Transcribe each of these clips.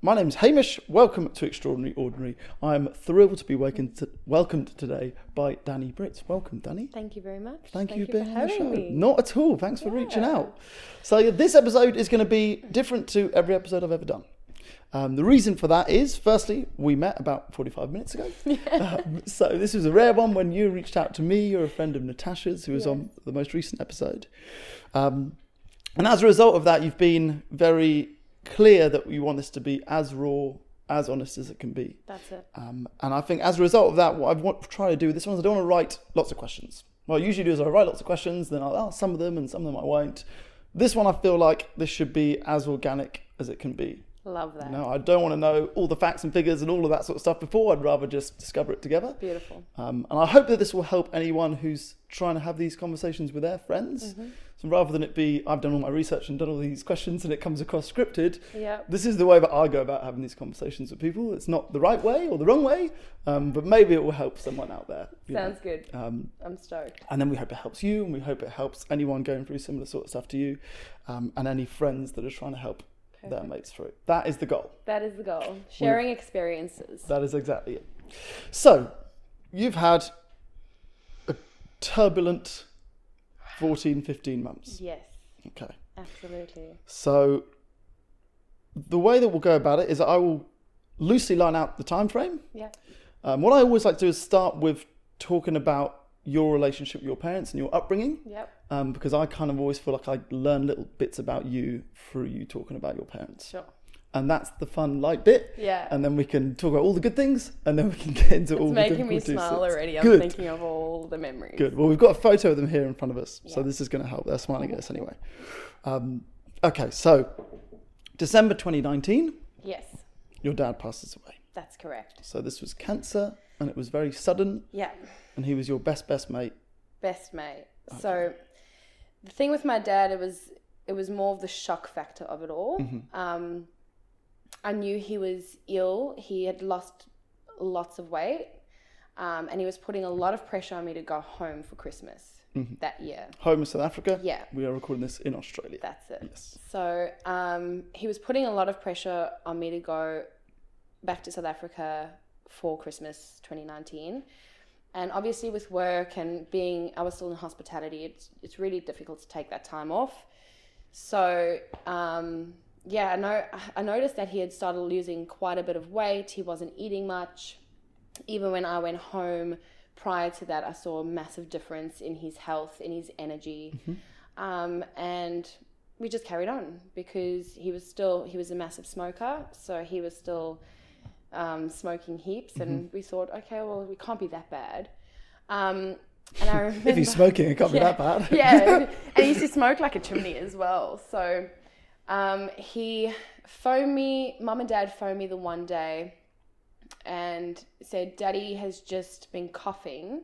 my name's Hamish. Welcome to Extraordinary Ordinary. I'm thrilled to be welcomed, to, welcomed today by Danny Britz. Welcome, Danny. Thank you very much. Thank, you for for being on the show. having me. Not at all. Thanks for reaching out. So yeah, this episode is going to be different to every episode I've ever done. Um, the reason for that is, firstly, we met about 45 minutes ago. Um, so this was a rare one when you reached out to me. You're a friend of Natasha's who was on the most recent episode. Um, and as a result of that, you've been very clear that we want this to be as raw, as honest as it can be. That's it. Um, and I think as a result of that, what I want to try to do with this one is I don't want to write lots of questions. What I usually do is I write lots of questions, then I'll ask some of them, and some of them I won't. This one, I feel like this should be as organic as it can be. Love that. You know, I don't want to know all the facts and figures and all of that sort of stuff before. I'd rather just discover it together. Beautiful. Um, and I hope that this will help anyone who's trying to have these conversations with their friends. Mm-hmm. So rather than it be, I've done all my research and done all these questions and it comes across scripted, Yeah. this is the way that I go about having these conversations with people. It's not the right way or the wrong way, um, but maybe it will help someone out there. you know. Sounds good. Um, I'm stoked. and then we hope it helps you, and we hope it helps anyone going through similar sort of stuff to you, um, and any friends that are trying to help their mates through. That is the goal. That is the goal. Sharing experiences. That is exactly it. So, you've had a turbulent 14, 15 months. Yes. Okay. Absolutely. So, the way that we'll go about it is I will loosely line out the time frame. Yeah. Um, what I always like to do is start with talking about your relationship with your parents and your upbringing, Yep. um, because I kind of always feel like I learn little bits about you through you talking about your parents, Sure. And that's the fun, light bit. Yeah. And then we can talk about all the good things, and then we can get into all the it's making me smile already. I'm Good. thinking of all the memories. Good. Well, we've got a photo of them here in front of us, so this is going to help. They're smiling at us anyway. Um, okay, so December 2019, Yes. your dad passes away. That's correct. So this was cancer, and it was very sudden, Yeah. and he was your best best mate. Best mate. So the thing with my dad, it was it was more of the shock factor of it all. Um, I knew he was ill. He had lost lots of weight, um, and he was putting a lot of pressure on me to go home for Christmas that year. Home in South Africa. Yeah. We are recording this in Australia. That's it. Yes. So um, he was putting a lot of pressure on me to go back to South Africa for Christmas 2019. And obviously, with work and being, I was still in hospitality, it's, it's really difficult to take that time off. So, um, yeah, I, know, I noticed that he had started losing quite a bit of weight. He wasn't eating much. Even when I went home prior to that, I saw a massive difference in his health, in his energy. Um, and we just carried on because he was still, he was a massive smoker. So he was still um, smoking heaps. And we thought, okay, well, we can't be that bad. Um, and I remember. If he's smoking, it can't be that bad. yeah, and he used to smoke like a chimney as well. So um, he phoned me, mum and dad phoned me the one day and said, Daddy has just been coughing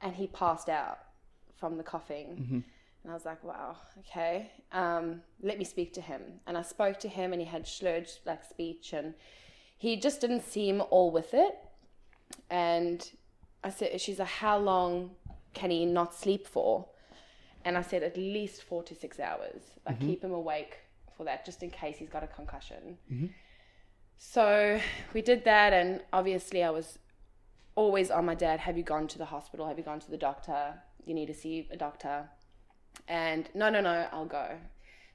and he passed out from the coughing. And I was like, wow, okay. Um, let me speak to him. And I spoke to him and he had slurred like speech and he just didn't seem all with it. And I said, she's like, how long can he not sleep for? And I said, at least four to six hours. Like, keep him awake for that, just in case he's got a concussion. Mm-hmm. So we did that, and obviously, I was always on my dad. Have you gone to the hospital? Have you gone to the doctor? You need to see a doctor. And no, no, no, I'll go.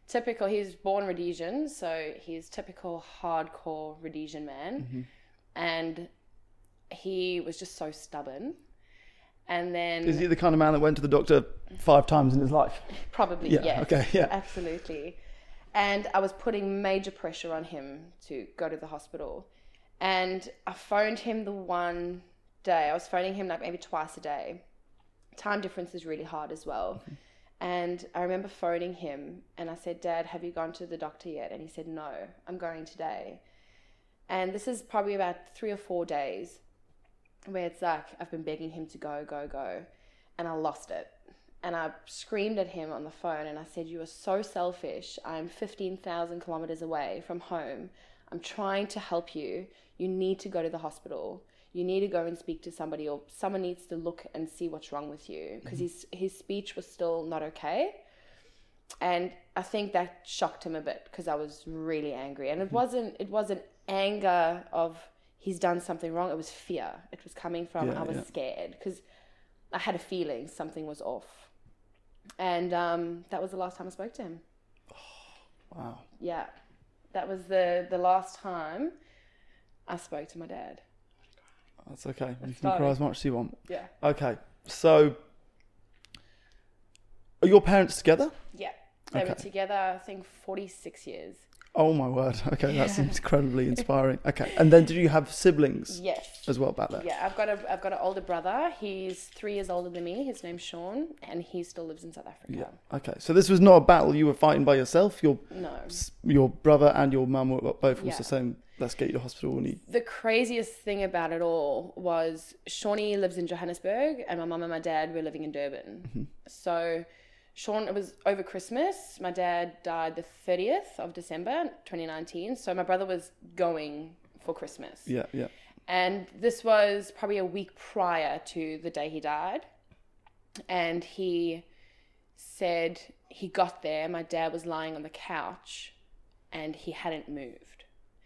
Typical, he's born Rhodesian, so he's typical hardcore Rhodesian man. Mm-hmm. And he was just so stubborn. And then Is he the kind of man that went to the doctor five times in his life? Probably, Yeah, yes. okay, yeah. Absolutely. And I was putting major pressure on him to go to the hospital. And I phoned him the one day. I was phoning him like maybe twice a day. Time difference is really hard as well. Mm-hmm. And I remember phoning him and I said, Dad, have you gone to the doctor yet? And he said, No, I'm going today. And this is probably about three or four days where it's like I've been begging him to go, go, go. And I lost it. And I screamed at him on the phone and I said, You are so selfish. I'm 15,000 kilometers away from home. I'm trying to help you. You need to go to the hospital. You need to go and speak to somebody, or someone needs to look and see what's wrong with you because mm-hmm. his, his speech was still not okay. And I think that shocked him a bit because I was really angry. And it mm-hmm. wasn't it wasn't anger of he's done something wrong. It was fear. It was coming from Yeah, I was yeah. scared because I had a feeling something was off, and um, that was the last time I spoke to him. Wow. Yeah, that was the the last time I spoke to my dad. That's okay. You can fine. cry as much as you want. Yeah, Okay. So, are your parents together? yeah. They were together. I think forty six years. Oh my word. Okay, Yeah. that incredibly inspiring. Okay. And then did you have siblings Yes. as well back then? Yeah, I've got a I've got an older brother. He's three years older than me. His name's Sean, and he still lives in South Africa. Yeah. Okay. So this was not a battle you were fighting by yourself. Your No. your brother and your mum were both Yeah. also saying, "Let's get you to the hospital." And he, The craziest thing about it all was Shawnee lives in Johannesburg, and my mum and my dad were living in Durban. Mm-hmm. So, Sean, it was over Christmas. My dad died the 30th of December 2019. So, my brother was going for Christmas. yeah, yeah, And this was probably a week prior to the day he died. And he said he got there, my dad was lying on the couch and he hadn't moved.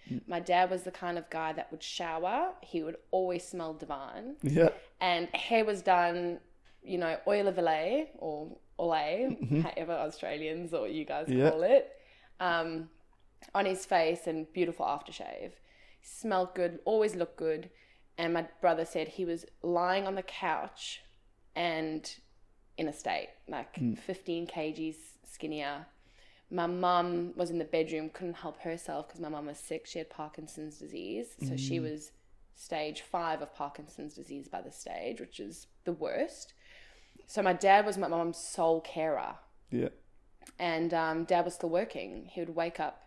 Hmm. My dad was the kind of guy that would shower, he would always smell divine, yeah, and hair was done, you know, oil of Olay or Olay, mm-hmm. however Australians or you guys Yeah. call it, um, on his face and beautiful aftershave. Smelled good, always looked good. And my brother said he was lying on the couch and in a state, like hmm. 15 kgs skinnier. My mum was in the bedroom, couldn't help herself because my mum was sick. She had Parkinson's disease. So she mm. was stage five of Parkinson's disease by the stage, which is the worst. So my dad was my mum's sole carer yeah, and um, dad was still working. He would wake up,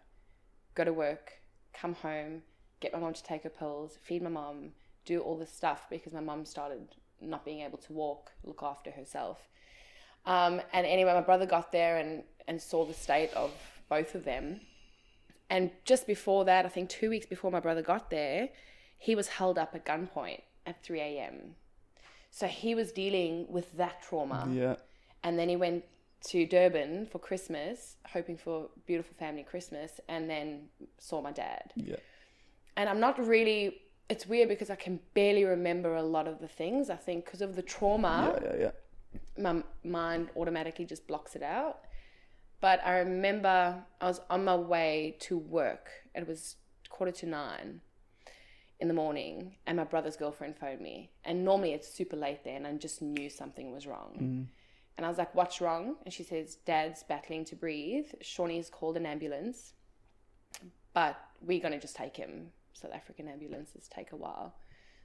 go to work, come home, get my mom to take her pills, feed my mom, do all this stuff because my mom started not being able to walk, look after herself. Um, and anyway, my brother got there and, and saw the state of both of them. And just before that, I think two weeks before my brother got there, he was held up at gunpoint at 3 a.m. So he was dealing with that trauma yeah, and then he went to Durban for Christmas, hoping for a beautiful family Christmas, and then saw my dad. yeah, And I'm not really. It's weird because I can barely remember a lot of the things. I think because of the trauma, yeah, yeah, yeah. my mind automatically just blocks it out. But I remember I was on my way to work. It was quarter to nine in the morning, and my brother's girlfriend phoned me. And normally it's super late then, and I just knew something was wrong. Mm. And I was like, What's wrong? And she says, Dad's battling to breathe. Shawnee's called an ambulance, but we're going to just take him. South African ambulances take a while.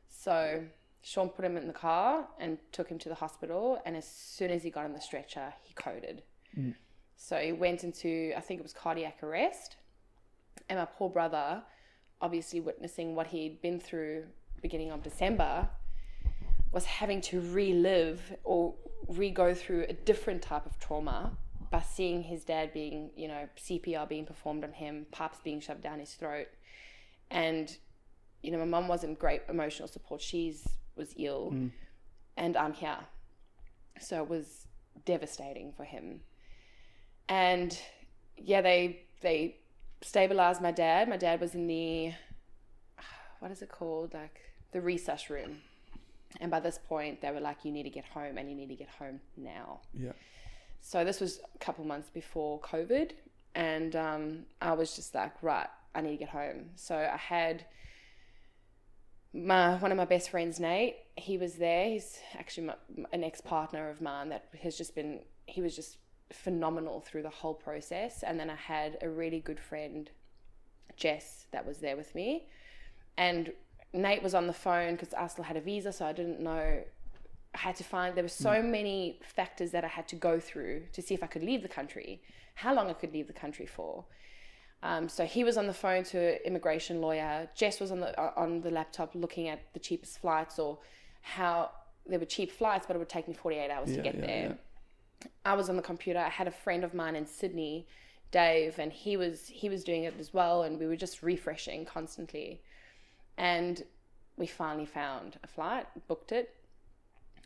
So Sean put him in the car and took him to the hospital. And as soon as he got on the stretcher, he coded. Mm. So he went into, I think it was cardiac arrest. And my poor brother, obviously witnessing what he'd been through beginning of December, was having to relive or re-go through a different type of trauma by seeing his dad being, you know, CPR being performed on him, pipes being shoved down his throat. And, you know, my mum wasn't great emotional support. She's was ill mm. and I'm here. So it was devastating for him. And yeah, they they stabilized my dad. My dad was in the what is it called? Like the resus room. And by this point, they were like, "You need to get home, and you need to get home now." yeah. So this was a couple months before COVID, and um, I was just like, "Right, I need to get home." So I had my one of my best friends, Nate. He was there. He's actually my, an ex partner of mine that has just been. He was just phenomenal through the whole process. And then I had a really good friend, Jess, that was there with me, and Nate was on the phone because I still had a visa, so I didn't know. I had to find there were so many factors that I had to go through to see if I could leave the country, how long I could leave the country for. Um, so he was on the phone to an immigration lawyer. Jess was on the on the laptop looking at the cheapest flights or how there were cheap flights, but it would take me forty eight hours to get yeah, there. yeah. I was on the computer. I had a friend of mine in Sydney, Dave, and he was he was doing it as well, and we were just refreshing constantly. And we finally found a flight, booked it,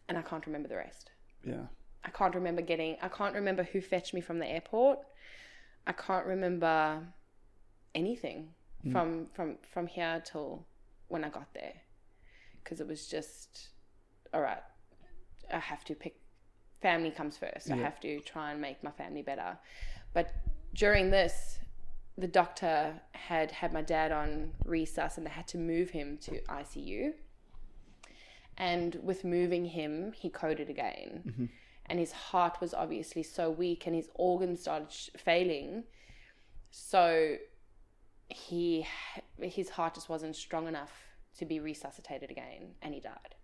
and I can't remember the rest. Yeah. I can't remember getting. I can't remember who fetched me from the airport. I can't remember anything. Hmm. from from from here till when I got there, because it was just all right. I have to pick. Family comes first. I have to try and make my family better. But during this, the doctor had had my dad on resus and they had to move him to ICU. And with moving him, he coded again. Mm-hmm. And his heart was obviously so weak and his organs started failing. So he his heart just wasn't strong enough to be resuscitated again and he died.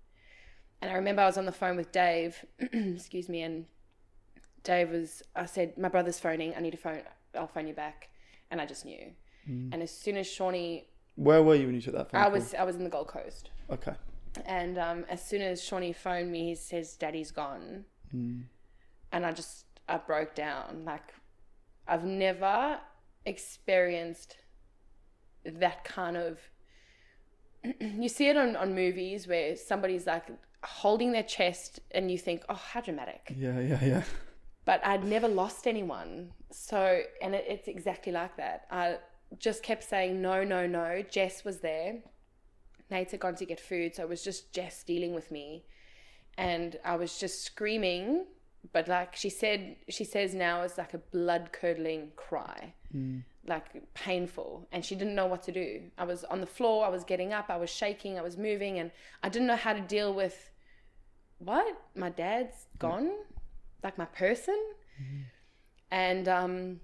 And I remember I was on the phone with Dave, excuse me, and Dave was I said, My brother's phoning, I need to phone I'll phone you back and I just knew. And as soon as Shawnee Where were you when you took that phone I call? was I was in the Gold Coast. Okay. And um, as soon as Shawnee phoned me, he says, Daddy's gone. And I just, I broke down. Like, I've never experienced that kind of. you see it on, on movies where somebody's like holding their chest and you think, oh, how dramatic. Yeah, yeah, yeah. But I'd never lost anyone. So, and it, it's exactly like that. I just kept saying, no, no, no. Jess was there. Nate had gone to get food. So it was just Jess dealing with me. And I was just screaming. But like she said, she says now it's like a blood curdling cry, mm. Like painful. And she didn't know what to do. I was on the floor. I was getting up. I was shaking. I was moving. And I didn't know how to deal with what? My dad's gone? Like my person? And um,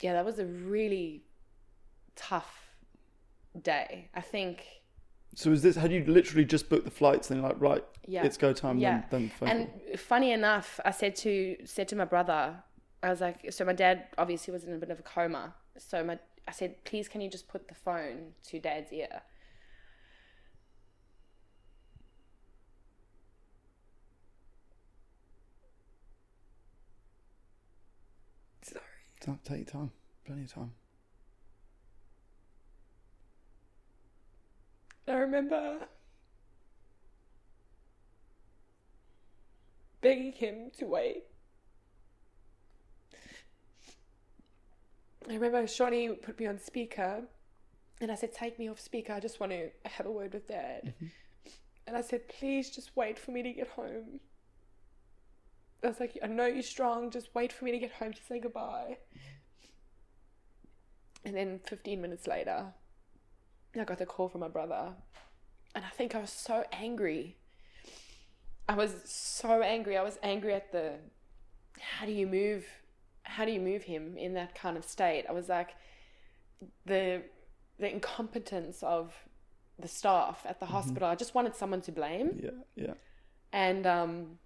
yeah, that was a really tough day. I think, So is this? Had you literally just booked the flights? And you're like, right, yeah. it's go time. Yeah. Then, then and funny enough, I said to said to my brother, I was like, so my dad obviously was in a bit of a coma. So my I said, please, can you just put the phone to dad's ear? Sorry. Don't take your time. Plenty of time. I remember begging him to wait. I remember Shawnee put me on speaker and I said, Take me off speaker. I just want to have a word with dad. Mm-hmm. And I said, Please just wait for me to get home. I was like, I know you're strong. Just wait for me to get home to say goodbye. And then 15 minutes later, I got the call from my brother. And I think I was so angry. I was so angry. I was angry at the how do you move how do you move him in that kind of state? I was like the the incompetence of the staff at the hospital. I just wanted someone to blame. Yeah, yeah. And um,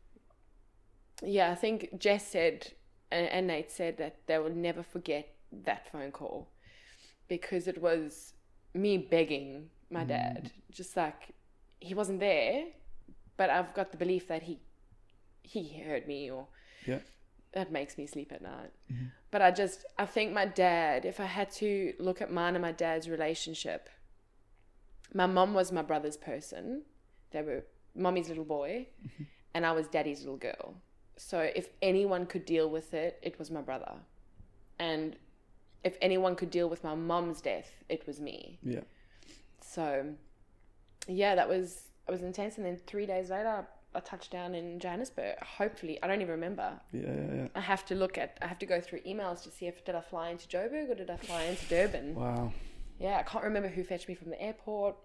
yeah, I think Jess said and, and Nate said that they will never forget that phone call because it was me begging my dad, just like he wasn't there, but I've got the belief that he he heard me or Yeah. That makes me sleep at night. Mm-hmm. But I just I think my dad, if I had to look at mine and my dad's relationship, my mom was my brother's person. They were mommy's little boy, mm-hmm. and I was daddy's little girl. So if anyone could deal with it, it was my brother. And if anyone could deal with my mom's death, it was me. Yeah. So yeah, that was it was intense. And then three days later, I touchdown in Johannesburg. Hopefully, I don't even remember. Yeah, yeah, yeah. I have to look at. I have to go through emails to see if did I fly into Joburg or did I fly into Durban. Wow. Yeah, I can't remember who fetched me from the airport,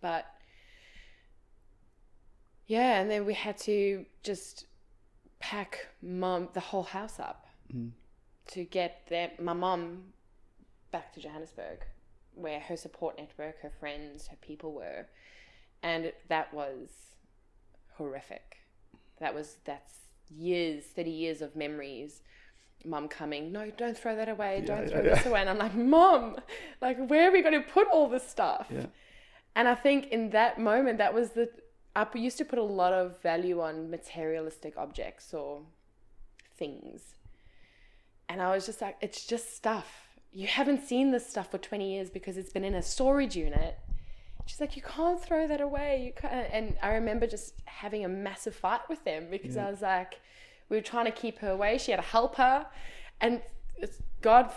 but yeah, and then we had to just pack mom the whole house up mm. to get their, my mom back to Johannesburg, where her support network, her friends, her people were, and that was horrific. That was that's years, thirty years of memories. Mum coming, no, don't throw that away, don't Yeah, throw yeah, this away, and I'm like, Mom, like where are we going to put all this stuff? And I think in that moment, that was the I used to put a lot of value on materialistic objects or things, and I was just like, it's just stuff. You haven't seen this stuff for 20 years because it's been in a storage unit. She's like, you can't throw that away. You can't. And I remember just having a massive fight with them because I was like, we were trying to keep her away. She had to help her, and it's, God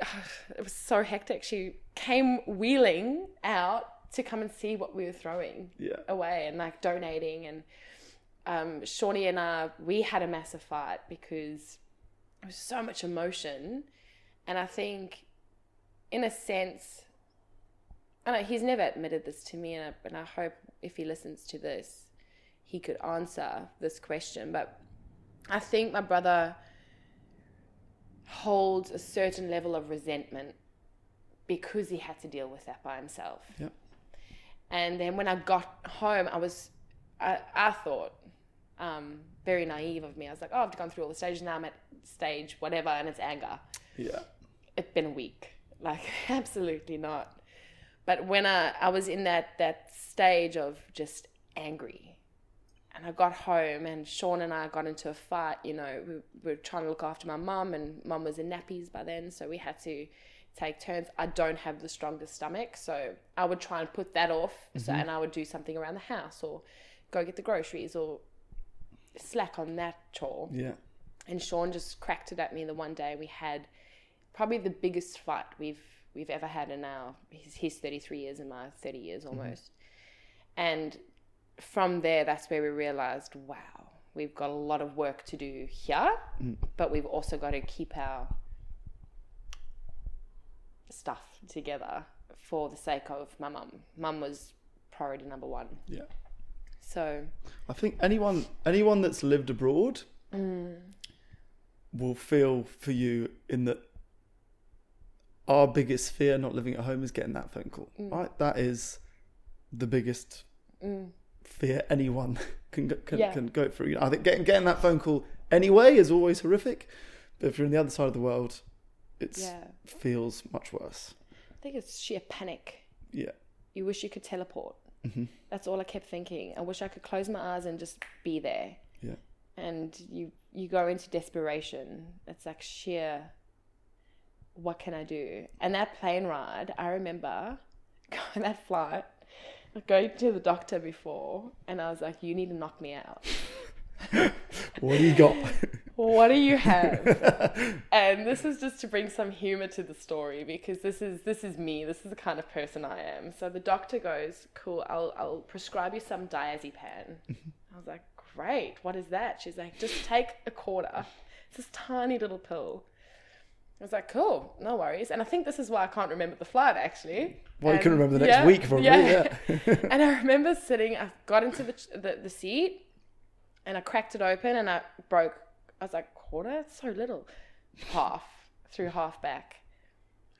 it was so hectic. She came wheeling out to come and see what we were throwing Yeah. away and like donating and um, Shawnee and I we had a massive fight because there was so much emotion and I think in a sense I know he's never admitted this to me and I, and I hope if he listens to this he could answer this question but I think my brother holds a certain level of resentment because he had to deal with that by himself. Yep. And then when I got home, I was, I, I thought, um, very naive of me. I was like, oh, I've gone through all the stages now. I'm at stage whatever, and it's anger. Yeah. It's been a week. Like, absolutely not. But when I, I was in that, that stage of just angry, and I got home, and Sean and I got into a fight. You know, we, we were trying to look after my mum, and mum was in nappies by then, so we had to take turns. I don't have the strongest stomach, so I would try and put that off, so, mm-hmm. and I would do something around the house or go get the groceries or slack on that chore. Yeah. And Sean just cracked it at me the one day we had probably the biggest fight we've we've ever had in our his, his 33 years and my 30 years mm-hmm. almost. And from there that's where we realized, wow, we've got a lot of work to do here, mm. but we've also got to keep our stuff together for the sake of my mum. Mum was priority number 1. Yeah. So, I think anyone anyone that's lived abroad mm. will feel for you in that our biggest fear not living at home is getting that phone call. Right? That is the biggest fear anyone can go, can, Yeah. can go through. You know, I think getting getting that phone call anyway is always horrific, but if you're on the other side of the world, it yeah. feels much worse. I think it's sheer panic. Yeah. you wish you could teleport. Mm-hmm. That's all I kept thinking. I wish I could close my eyes and just be there. Yeah. And you you go into desperation. It's like sheer. What can I do? And that plane ride, I remember going that flight, going to the doctor before, and I was like, "You need to knock me out." What do you got? what do you have? And this is just to bring some humor to the story because this is this is me. This is the kind of person i am. So the doctor goes cool i'll, I'll prescribe you some diazepam. Mm-hmm. I was like great what is that? She's like just take a quarter. It's this tiny little pill I was like, cool, no worries. And I think this is why I can't remember the flight actually. Well, you And- couldn't remember the next yeah, week probably. Yeah. and I remember sitting, I got into the, the, the seat and I cracked it open and I broke, I was like, quarter? It's so little. Half, through half back.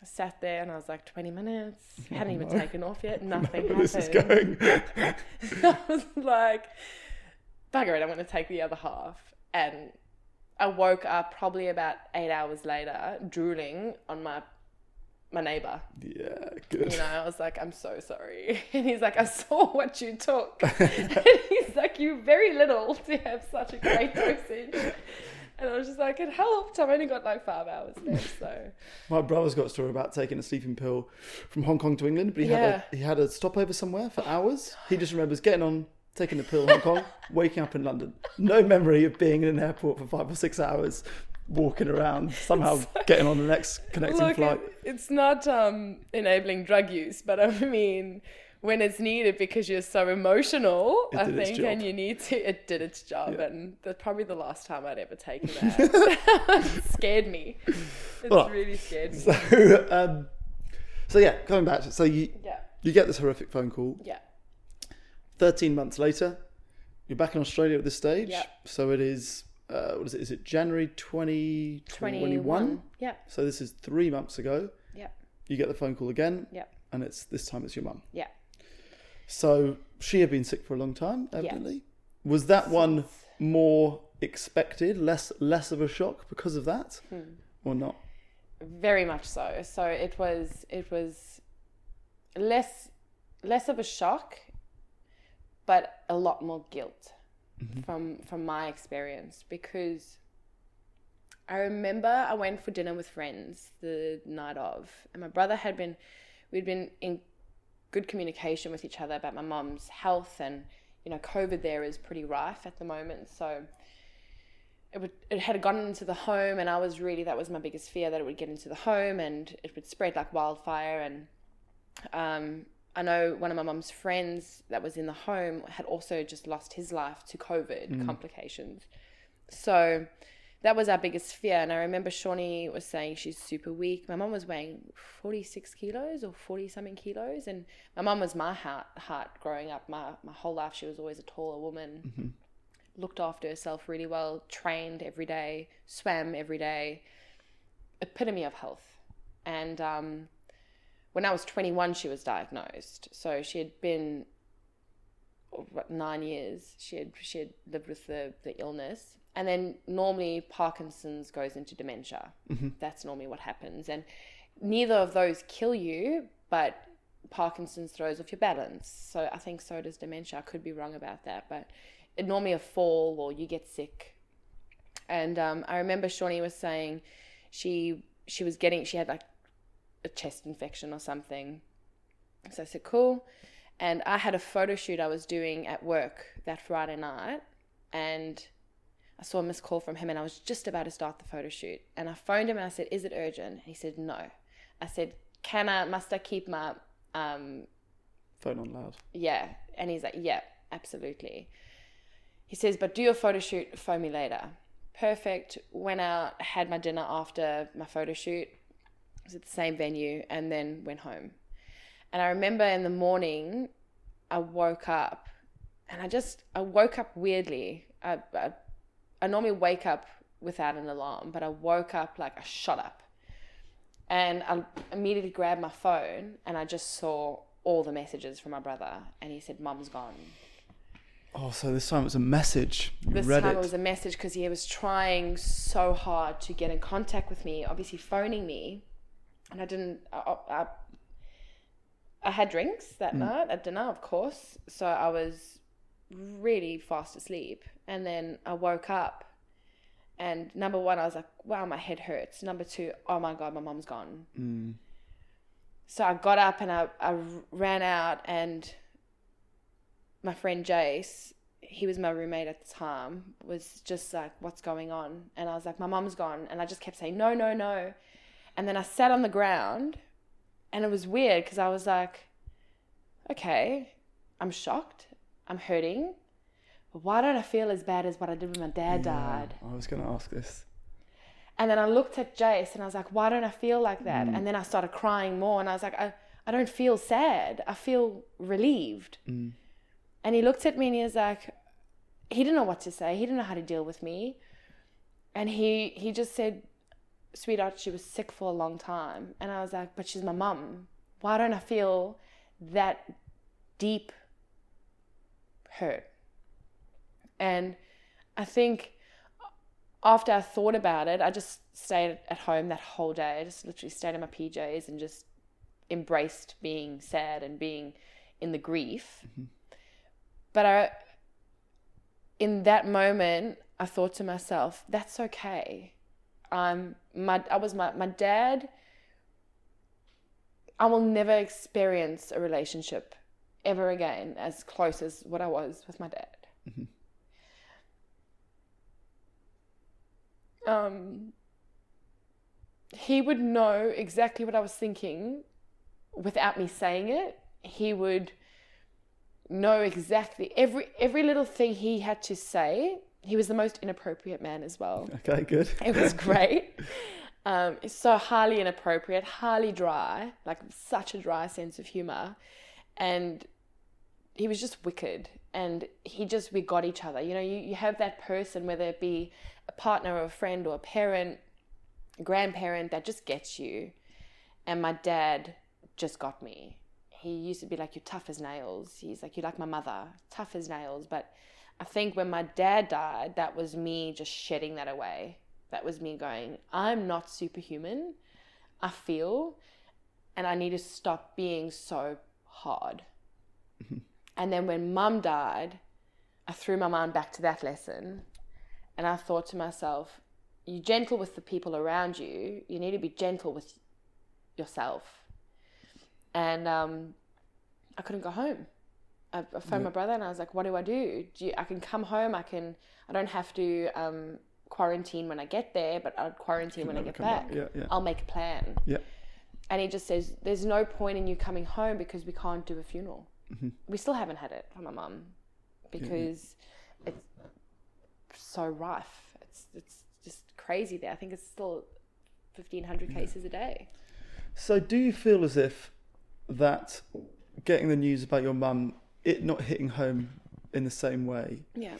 I sat there and I was like, 20 minutes, hadn't even taken off yet, nothing happened. this is going. I was like, bugger it, I'm going to take the other half. And I woke up probably about eight hours later, drooling on my my neighbor. Yeah, good. You know, I was like, I'm so sorry. And he's like, I saw what you took. and he's like, you very little to have such a great dosage. And I was just like, it helped. I've only got like five hours left, so My brother's got a story about taking a sleeping pill from Hong Kong to England, but he had a he had a stopover somewhere for hours. He just remembers getting on, taking the pill in Hong Kong, waking up in London. No memory of being in an airport for five or six hours, walking around, somehow getting on the next connecting look, flight. it- it's not um, enabling drug use, but I mean, when it's needed because you're so emotional, I think, and you need to, it did its job. Yeah. And that's probably the last time I'd ever taken that. it scared me. It's Well, really scared me. So, um, so yeah, coming back. So you Yeah, you get this horrific phone call. yeah, Thirteen months later, you're back in Australia at this stage. Yeah. So it is. Uh, what is it? Is it January 2021? Yeah, So this is three months ago. yeah, You get the phone call again, yeah, and it's this time it's your mum. yeah. So she had been sick for a long time, evidently. Was that one more expected, less less of a shock because of that, Hmm. or not? Very much so. So it was it was less less of a shock, but a lot more guilt from from my experience because I remember I went for dinner with friends the night of, and my brother had been we'd been in good communication with each other about my mum's health and you know COVID there is pretty rife at the moment, so it would it had gotten into the home, and I was really that was my biggest fear that it would get into the home and it would spread like wildfire. And um, I know one of my mum's friends that was in the home had also just lost his life to COVID complications. So that was our biggest fear. And I remember Shawnee was saying she's super weak. My mum was weighing 46 kilos or 40 something kilos. And my mum was my heart, heart growing up. My, my whole life, she was always a taller woman. Looked after herself really well, trained every day, swam every day. Epitome of health. And um, when I was 21, she was diagnosed. So she had been what, nine years. She had she had lived with the, the illness, and then normally Parkinson's goes into dementia. That's normally what happens, and neither of those kill you, but Parkinson's throws off your balance. So I think so does dementia. I could be wrong about that, but it normally a fall or you get sick. And um, I remember Shawnee was saying she she was getting she had like a chest infection or something. So I said, cool. And I had a photo shoot I was doing at work that Friday night. And I saw a missed call from him and I was just about to start the photo shoot. And I phoned him and I said, Is it urgent? And he said, No. I said, Can I, must I keep my, um, Phone on loud. yeah. And he's like, Yeah, absolutely. He says, But do your photo shoot, phone me later. Perfect. Went out, had my dinner after my photo shoot. Was at the same venue and then went home. And I remember in the morning, I woke up and I just, I woke up weirdly. I, I, I normally wake up without an alarm, but I woke up like I shot up. And I immediately grabbed my phone and I just saw all the messages from my brother. And he said, Mum's gone. Oh, so this time it was a message. You This time it. it was a message because he was trying so hard to get in contact with me, obviously phoning me. And I didn't, I, I, I had drinks that night at dinner, of course. So I was really fast asleep. And then I woke up. And number one, I was like, wow, my head hurts. Number two, oh my God, my mom's gone. Mm. So I got up and I, I ran out, and my friend Jace, he was my roommate at the time, was just like, What's going on? And I was like, My mom's gone. And I just kept saying, No, no, no. And then I sat on the ground, and it was weird because I was like, Okay, I'm shocked, I'm hurting. But why don't I feel as bad as what I did when my dad died? I was going to ask this. And then I looked at Jace and I was like, why don't I feel like that? Mm. And then I started crying more and I was like, I, I don't feel sad. I feel relieved. Mm. And he looked at me and he was like, he didn't know what to say. He didn't know how to deal with me. And he, he just said, sweetheart, she was sick for a long time. And I was like, but she's my mum. Why don't I feel that deep hurt? And I think after I thought about it, I just stayed at home that whole day. I just literally stayed in my PJs and just embraced being sad and being in the grief. Mm-hmm. But I, in that moment, I thought to myself, that's okay. Um, my I was my my dad. I will never experience a relationship ever again as close as what I was with my dad. um, he would know exactly what I was thinking without me saying it. He would know exactly every every little thing he had to say. He was the most inappropriate man as well. Okay, good. It was great. Um, it's so highly inappropriate, highly dry, like such a dry sense of humor, and he was just wicked. And he just we got each other. You know, you, you have that person, whether it be a partner or a friend or a parent, a grandparent, that just gets you. And my dad just got me. He used to be like, You're tough as nails. He's like, You're like my mother, tough as nails. But I think when my dad died, that was me just shedding that away. That was me going, I'm not superhuman. I feel, and I need to stop being so hard. and then when mum died, I threw my mind back to that lesson. And I thought to myself, you're gentle with the people around you. You need to be gentle with yourself. And um, I couldn't go home. I, I phoned my brother and I was like, "What do I do? Do you, I can come home? I can. I don't have to um, quarantine when I get there, but I'll quarantine when I get back. back. Yeah, yeah. I'll make a plan. Yeah. And he just says, There's no point in you coming home because we can't do a funeral. Mm-hmm. We still haven't had it for my mum because it's so rife. It's, it's just crazy there. I think it's still 1,500 cases a day. So, do you feel as if that getting the news about your mum, it not hitting home in the same way, Yeah.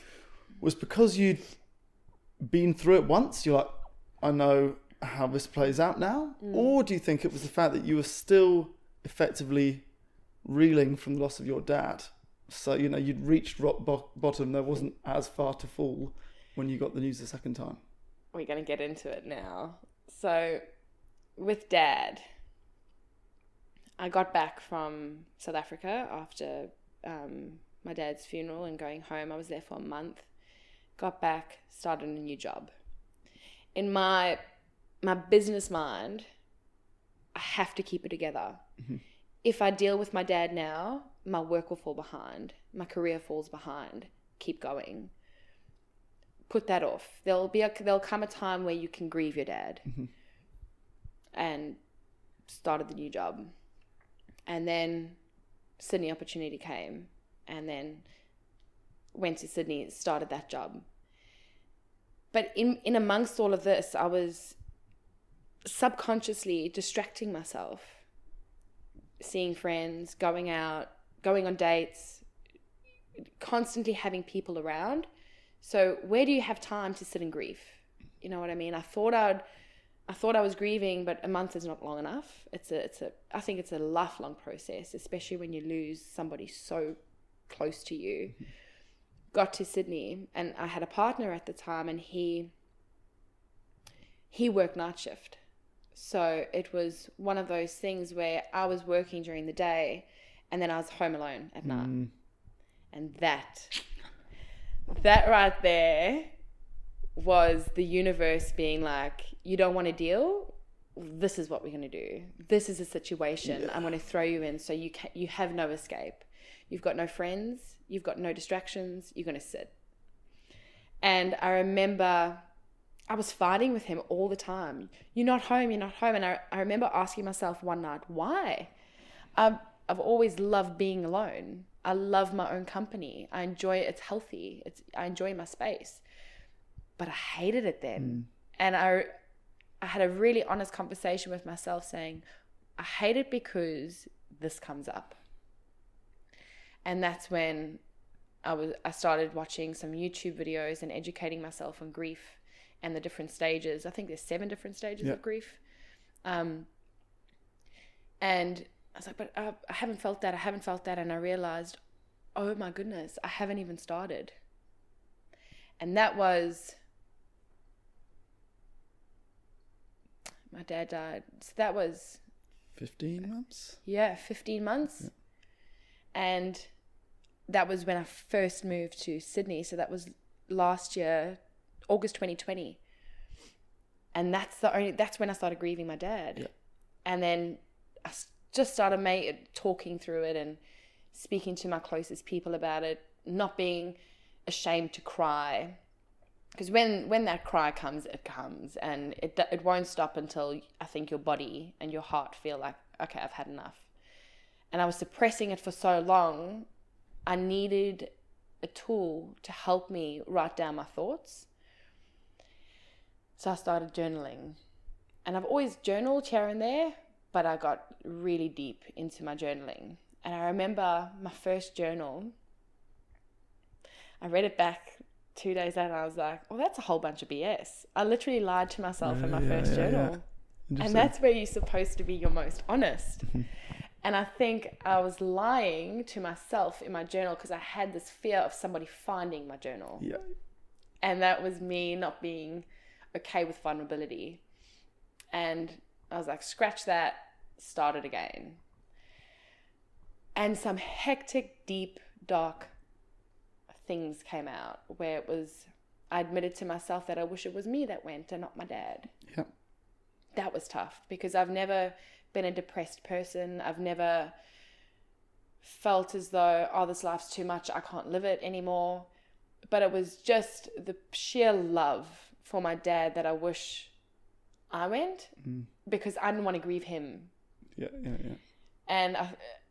was because you'd been through it once? You're like, I know how this plays out now? Mm. Or do you think it was the fact that you were still effectively reeling from the loss of your dad? So, you know, you'd reached rock bo- bottom, there wasn't as far to fall when you got the news the second time. we're going to get into it now. So, with dad, I got back from South Africa after um, my dad's funeral and going home. I was there for a month. Got back, started a new job. In my my business mind, I have to keep it together. If I deal with my dad now, my work will fall behind. My career falls behind. Keep going put that off. There'll be a, there'll come a time where you can grieve your dad, and started the new job, and then Sydney opportunity came, and then went to Sydney, started that job. But in in amongst all of this, I was subconsciously distracting myself, seeing friends, going out, going on dates, constantly having people around. So where do you have time to sit and grief? You know what I mean? I thought I'd I thought I was grieving, but a month is not long enough. It's a it's a I think it's a lifelong process, especially when you lose somebody so close to you. Got to Sydney and I had a partner at the time and he he worked night shift. So it was one of those things where I was working during the day and then I was home alone at night. Mm. And that that right there was the universe being like, you don't want to deal. This is what we're going to do. This is a situation I'm going to throw you in, so you can you have no escape. You've got no friends. You've got no distractions. You're going to sit. And I remember I was fighting with him all the time. You're not home. You're not home. And I, I remember asking myself one night, why? I've, I've always loved being alone. I love my own company. I enjoy it. It's healthy. It's I enjoy my space. But I hated it then. And I I had a really honest conversation with myself saying, I hate it because this comes up. And that's when I was I started watching some YouTube videos and educating myself on grief and the different stages. I think there's seven different stages of grief. Um, and I was like, but uh, I haven't felt that. I haven't felt that. And I realized, oh my goodness, I haven't even started. And that was my dad died. So that was 15 months? yeah, 15 months. And that was when I first moved to Sydney. So that was last year, August 2020. And that's the only that's when I started grieving my dad. Yeah. And then I just started ma- talking through it and speaking to my closest people about it, not being ashamed to cry. Because when, when that cry comes, it comes, and it, it won't stop until I think your body and your heart feel like, okay, I've had enough. And I was suppressing it for so long, I needed a tool to help me write down my thoughts. So I started journaling. And I've always journaled here and there, but I got really deep into my journaling. And I remember my first journal, I read it back two days later I was like, well, that's a whole bunch of BS. I literally lied to myself in my Yeah, first yeah, yeah. journal. And that's where you're supposed to be your most honest. and I think I was lying to myself in my journal because I had this fear of somebody finding my journal. Yeah. And that was me not being okay with vulnerability. And I was like, scratch that, start it again. And some hectic, deep, dark things came out where it was, I admitted to myself that I wish it was me that went and not my dad Yeah. that was tough because I've never been a depressed person. I've never felt as though, oh, this life's too much, I can't live it anymore. But it was just the sheer love for my dad that I wish I went mm. because I didn't want to grieve him. Yeah, yeah, yeah. And I,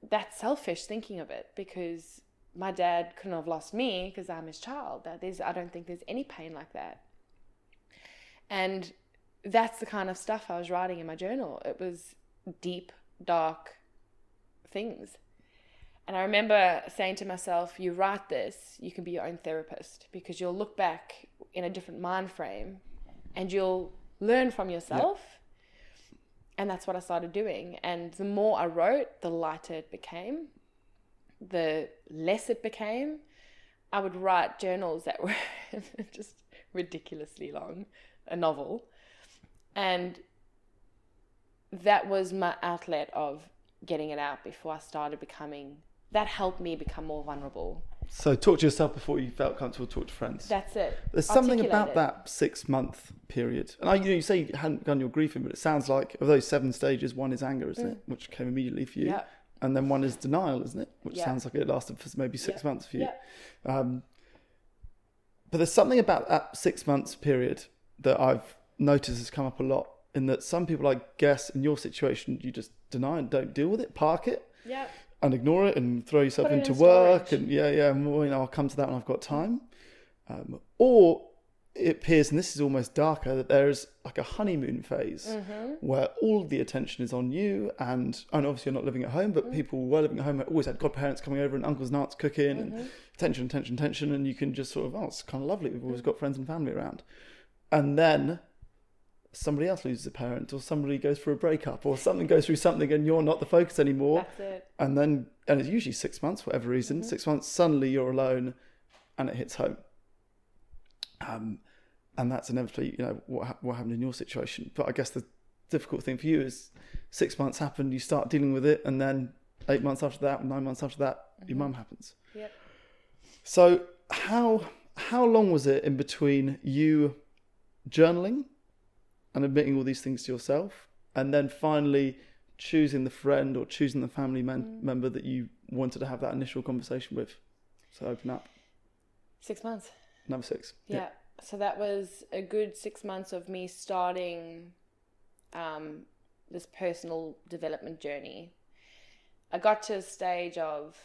that's selfish thinking of it because my dad couldn't have lost me because I'm his child. That is, I don't think there's any pain like that. And that's the kind of stuff I was writing in my journal. It was deep, dark things. And I remember saying to myself, you write this, you can be your own therapist because you'll look back in a different mind frame and you'll learn from yourself. And that's what I started doing. And the more I wrote, the lighter it became, the less it became. I would write journals that were just ridiculously long, a novel. And that was my outlet of getting it out before I started becoming that helped me become more vulnerable. So talk to yourself before you felt comfortable talk to friends. That's it. There's something about that six month period. And I, you know, you say you hadn't done your grief in, but it sounds like of those seven stages, one is anger, isn't it? Which came immediately for you. Mm. And then one is denial, isn't it? Which Yeah. sounds like it lasted for maybe six Yeah. months for you. Yeah. Um, but there's something about that six months period that I've noticed has come up a lot. In that some people, I guess, in your situation, you just deny and don't deal with it, park it, Yeah. and ignore it and throw yourself Put into in work storage. and yeah yeah well, you know i'll come to that when i've got time um, or it appears and this is almost darker that there is like a honeymoon phase Mm-hmm. where all the attention is on you and and obviously you're not living at home Mm. but people who were living at home always had godparents coming over and uncles and aunts cooking Mm-hmm. and tension tension tension and you can just sort of oh it's kind of lovely we've always got friends and family around and then somebody else loses a parent or somebody goes through a breakup or something goes through something and you're not the focus anymore That's it. and then and it's usually six months for whatever reason Mm-hmm. six months suddenly you're alone and it hits home um and that's inevitably you know what, what happened in your situation. But i guess the difficult thing for you is six months happened you start dealing with it and then eight months after that nine months after that your mum happens. Yep. so how how long was it in between you journaling and admitting all these things to yourself and then finally choosing the friend or choosing the family men- member that you wanted to have that initial conversation with so open up? Six months. Number six Yeah. So that was a good six months of me starting um, this personal development journey. I got to a stage of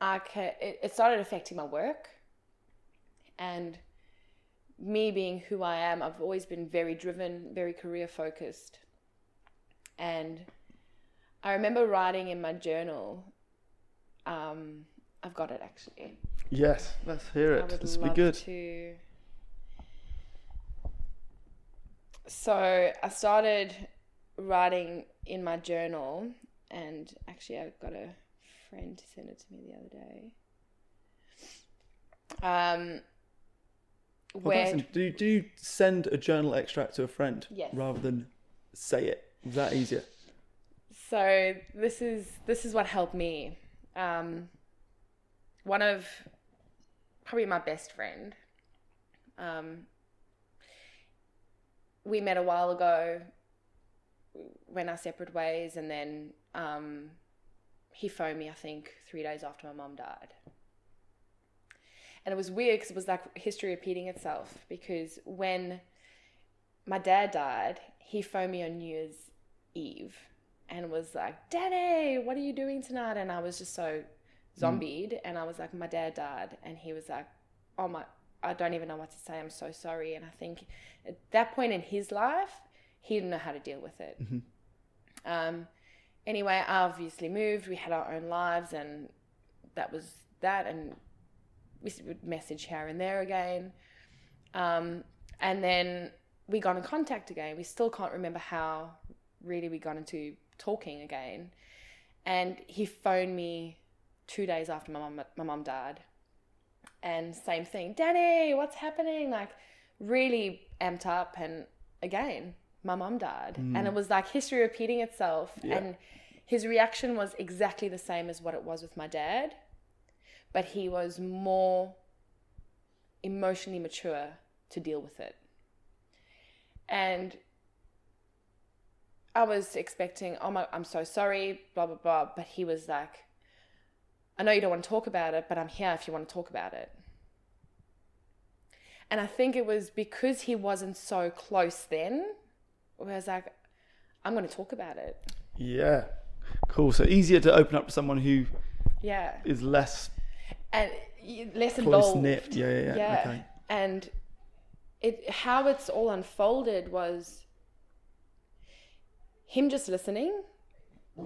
I ca- it, it started affecting my work, and me being who I am, I've always been very driven, very career focused, and I remember writing in my journal. Um, I've got it actually. Yes let's hear I it would this will be good to. So I started writing in my journal, and actually, I got a friend to send it to me the other day. Um, Well, where that's in- do, you, do you send a journal extract to a friend Yes. rather than say it is that easier so this is this is what helped me um, one of probably my best friend um, we met a while ago went our separate ways and then um, he phoned me i think three days after my mum died and it was weird because it was like history repeating itself because when my dad died he phoned me on new year's eve and was like, Danny, what are you doing tonight? And I was just so zombied. And I was like, My dad died. And he was like, Oh my, I don't even know what to say. I'm so sorry. And I think at that point in his life, he didn't know how to deal with it. Um, anyway, I obviously moved. We had our own lives, and that was that. And we would message here and there again. Um, and then we got in contact again. We still can't remember how really we got into talking again. And he phoned me two days after my mum my mum died. And same thing, Danny, what's happening? Like really amped up and again, my mum died. Mm. And it was like history repeating itself. Yeah. And his reaction was exactly the same as what it was with my dad. But he was more emotionally mature to deal with it. And I was expecting, oh my, I'm so sorry, blah, blah, blah. But he was like, I know you don't want to talk about it, but I'm here if you want to talk about it. And I think it was because he wasn't so close then, where I was like, I'm going to talk about it. Yeah. Cool. So easier to open up to someone who Yeah. is less And less involved. knit. Yeah, yeah, yeah. Yeah. Okay. And it how it's all unfolded was him just listening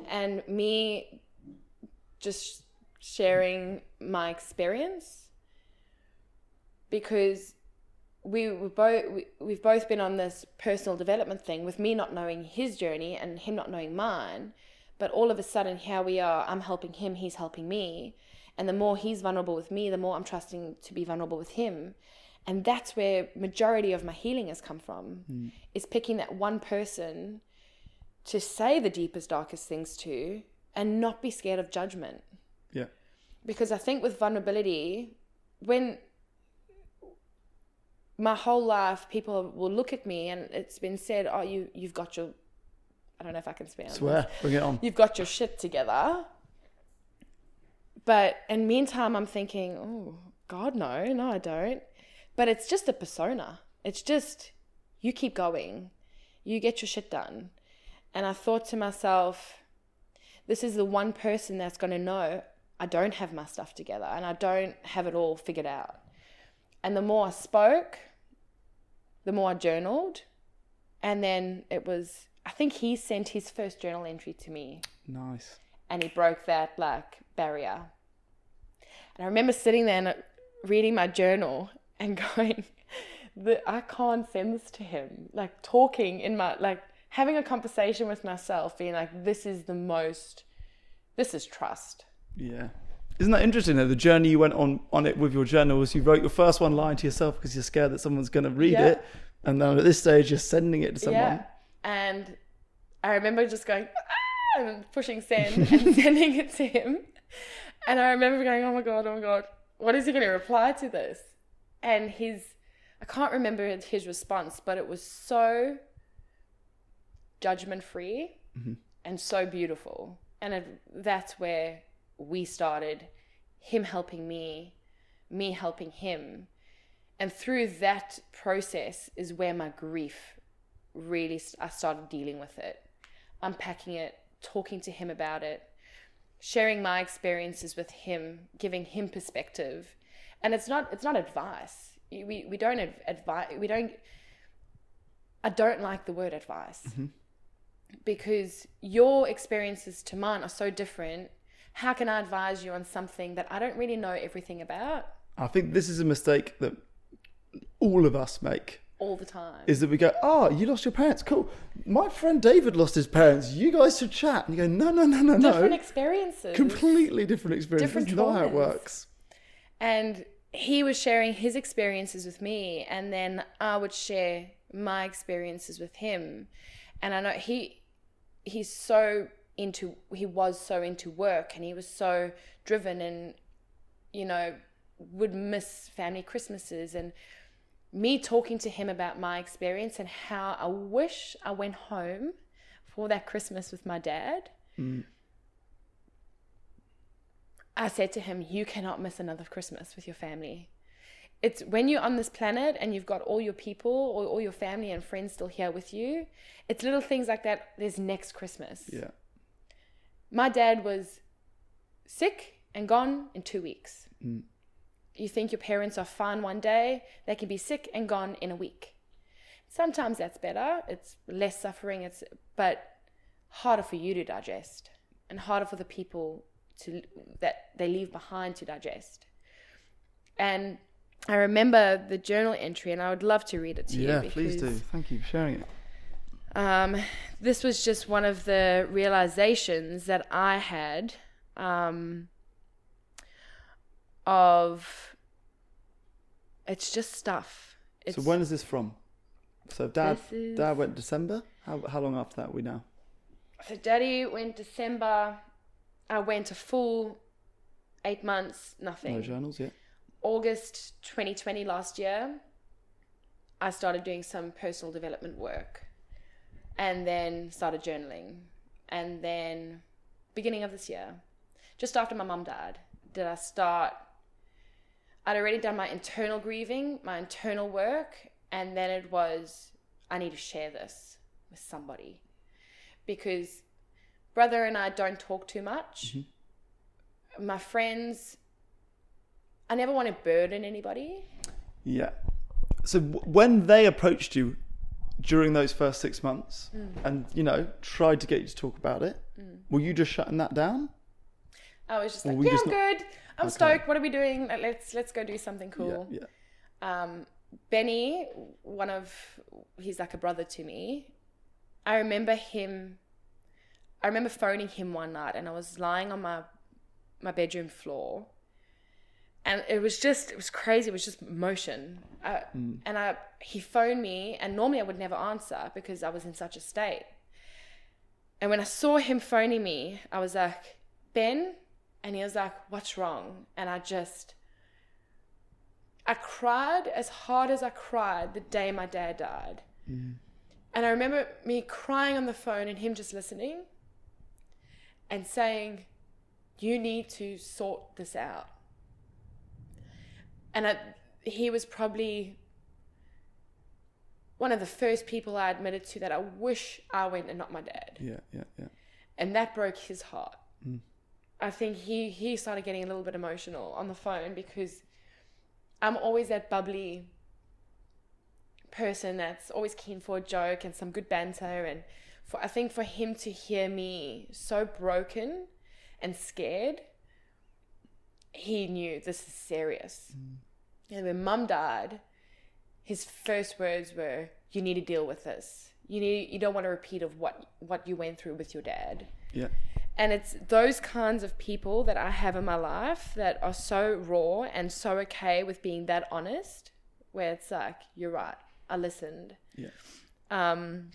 and me just sharing my experience because we were both we, we've both been on this personal development thing with me not knowing his journey and him not knowing mine. But all of a sudden here we are i'm helping him he's helping me. And the more he's vulnerable with me the more i'm trusting to be vulnerable with him. And that's where majority of my healing has come from hmm. is picking that one person to say the deepest darkest things to and not be scared of judgment. Because I think with vulnerability, when my whole life people will look at me and it's been said, "Oh, you you've got your," I don't know if I can swear. Swear. Bring it on. You've got your shit together. But in meantime, I'm thinking, oh God, no, no, I don't. But it's just a persona. It's just you keep going, you get your shit done. And I thought to myself, this is the one person that's going to know I don't have my stuff together and I don't have it all figured out. And the more I spoke, the more I journaled. And then it was, I think he sent his first journal entry to me Nice. and he broke that like barrier. And I remember sitting there and reading my journal and going, I can't send this to him. Like talking in my, like having a conversation with myself, being like, this is the most, this is trust. Yeah. Isn't that interesting though? The journey you went on on it with your journal was you wrote your first one line to yourself because you're scared that someone's going to read Yeah. it, and then at this stage you're sending it to someone. Yeah. And I remember just going, "Ah," and pushing send and sending it to him. And I remember going, oh my God, oh my God, what is he going to reply to this? And his, I can't remember his response, but it was so judgment free and so beautiful. And it, that's where we started him helping me, me helping him. And through that process is where my grief really I started dealing with it, unpacking it, talking to him about it, sharing my experiences with him, giving him perspective. And it's not it's not advice. We we don't advise we don't I don't like the word advice. Mm-hmm. Because your experiences to mine are so different. How can I advise you on something that I don't really know everything about I think this is a mistake that all of us make. all the time? Is that we go, oh, you lost your parents? Cool. My friend David lost his parents. You guys should chat. And you go, no, no, no, no, different no. Different experiences. Completely different experience. Different That's not how it works. And he was sharing his experiences with me, and then I would share my experiences with him. And I know he he's so into he was so into work and he was so driven and you know would miss family Christmases and me talking to him about my experience and how I wish I went home for that Christmas with my dad. Mm. I said to him, You cannot miss another Christmas with your family. It's when you're on this planet and you've got all your people or all your family and friends still here with you, it's little things like that. There's next Christmas. Yeah. My dad was sick and gone in two weeks. Mm. You think your parents are fine one day, they can be sick and gone in a week. Sometimes that's better. It's less suffering. It's but harder for you to digest, and harder for the people to that they leave behind to digest. And I remember the journal entry, and I would love to read it to Yeah, you. please do. Thank you for sharing it. Um, this was just one of the realizations that I had um, of it's just stuff. It's, so when is this from? So dad, is- dad went December. How how long after that are we now? So daddy went December. I went a full eight months, nothing. No journals yet. August 2020 last year, I started doing some personal development work and then started journaling. And then, beginning of this year, just after my mum died, did I start. I'd already done my internal grieving, my internal work, and then it was, I need to share this with somebody. Because brother and I don't talk too much. Mm-hmm. My friends, I never want to burden anybody. Yeah. So w- when they approached you during those first six months Mm. and, you know, tried to get you to talk about it, were you just shutting that down? I was just Or like, yeah, just I'm not- good. I'm Okay. stoked. What are we doing? Let's let's go do something cool. Yeah. yeah. um, Benny, one of he's like a brother to me. I remember him. I remember phoning him one night, and I was lying on my my bedroom floor, and it was just it was crazy. It was just motion, uh, and I he phoned me, and normally I would never answer because I was in such a state. And when I saw him phoning me, I was like, Ben, and he was like, "What's wrong?" And I just I cried as hard as I cried the day my dad died. And I remember me crying on the phone and him just listening and saying, You need to sort this out. And I, he was probably one of the first people I admitted to that I wish I went and not my dad Yeah. Yeah. Yeah. and that broke his heart. Mm. I think he he started getting a little bit emotional on the phone because I'm always that bubbly person that's always keen for a joke and some good banter and for I think for him to hear me so broken and scared he knew this is serious. Mm. And when mum died, his first words were, "You need to deal with this. You need. You don't want a repeat of what what you went through with your dad." Yeah. And it's those kinds of people that I have in my life that are so raw and so okay with being that honest, where it's like, "You're right. I listened." Yeah. Um,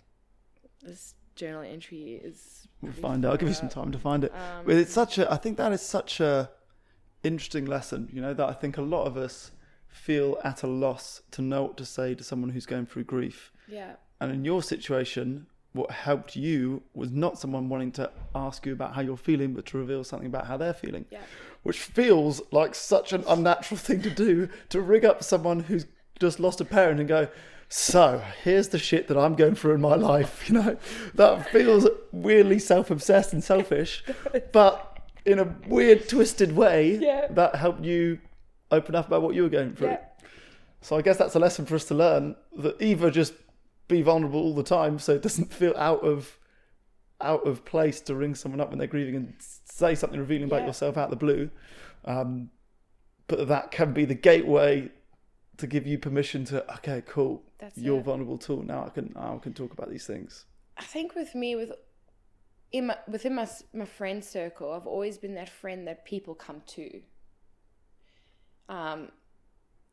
this journal entry is. We'll find out. I'll give you some time to find it. Um, but it's such a. I think that is such a interesting lesson. You know that I think a lot of us feel at a loss to know what to say to someone who's going through grief. Yeah. And in your situation, what helped you was not someone wanting to ask you about how you're feeling, but to reveal something about how they're feeling. Yeah. Which feels like such an unnatural thing to do to rig up someone who's just lost a parent and go, so here's the shit that I'm going through in my life. You know, that feels weirdly self obsessed and selfish, but in a weird, twisted way, Yeah. that helped you open up about what you were going through. Yeah. So I guess that's a lesson for us to learn that either just be vulnerable all the time so it doesn't feel out of out of place to ring someone up when they're grieving and say something revealing about Yeah. yourself out of the blue. Um, but that can be the gateway to give you permission to okay, cool. That's You're it. vulnerable too. Now I can I can talk about these things. I think with me, with in my, within my my friend circle, I've always been that friend that people come to. Um,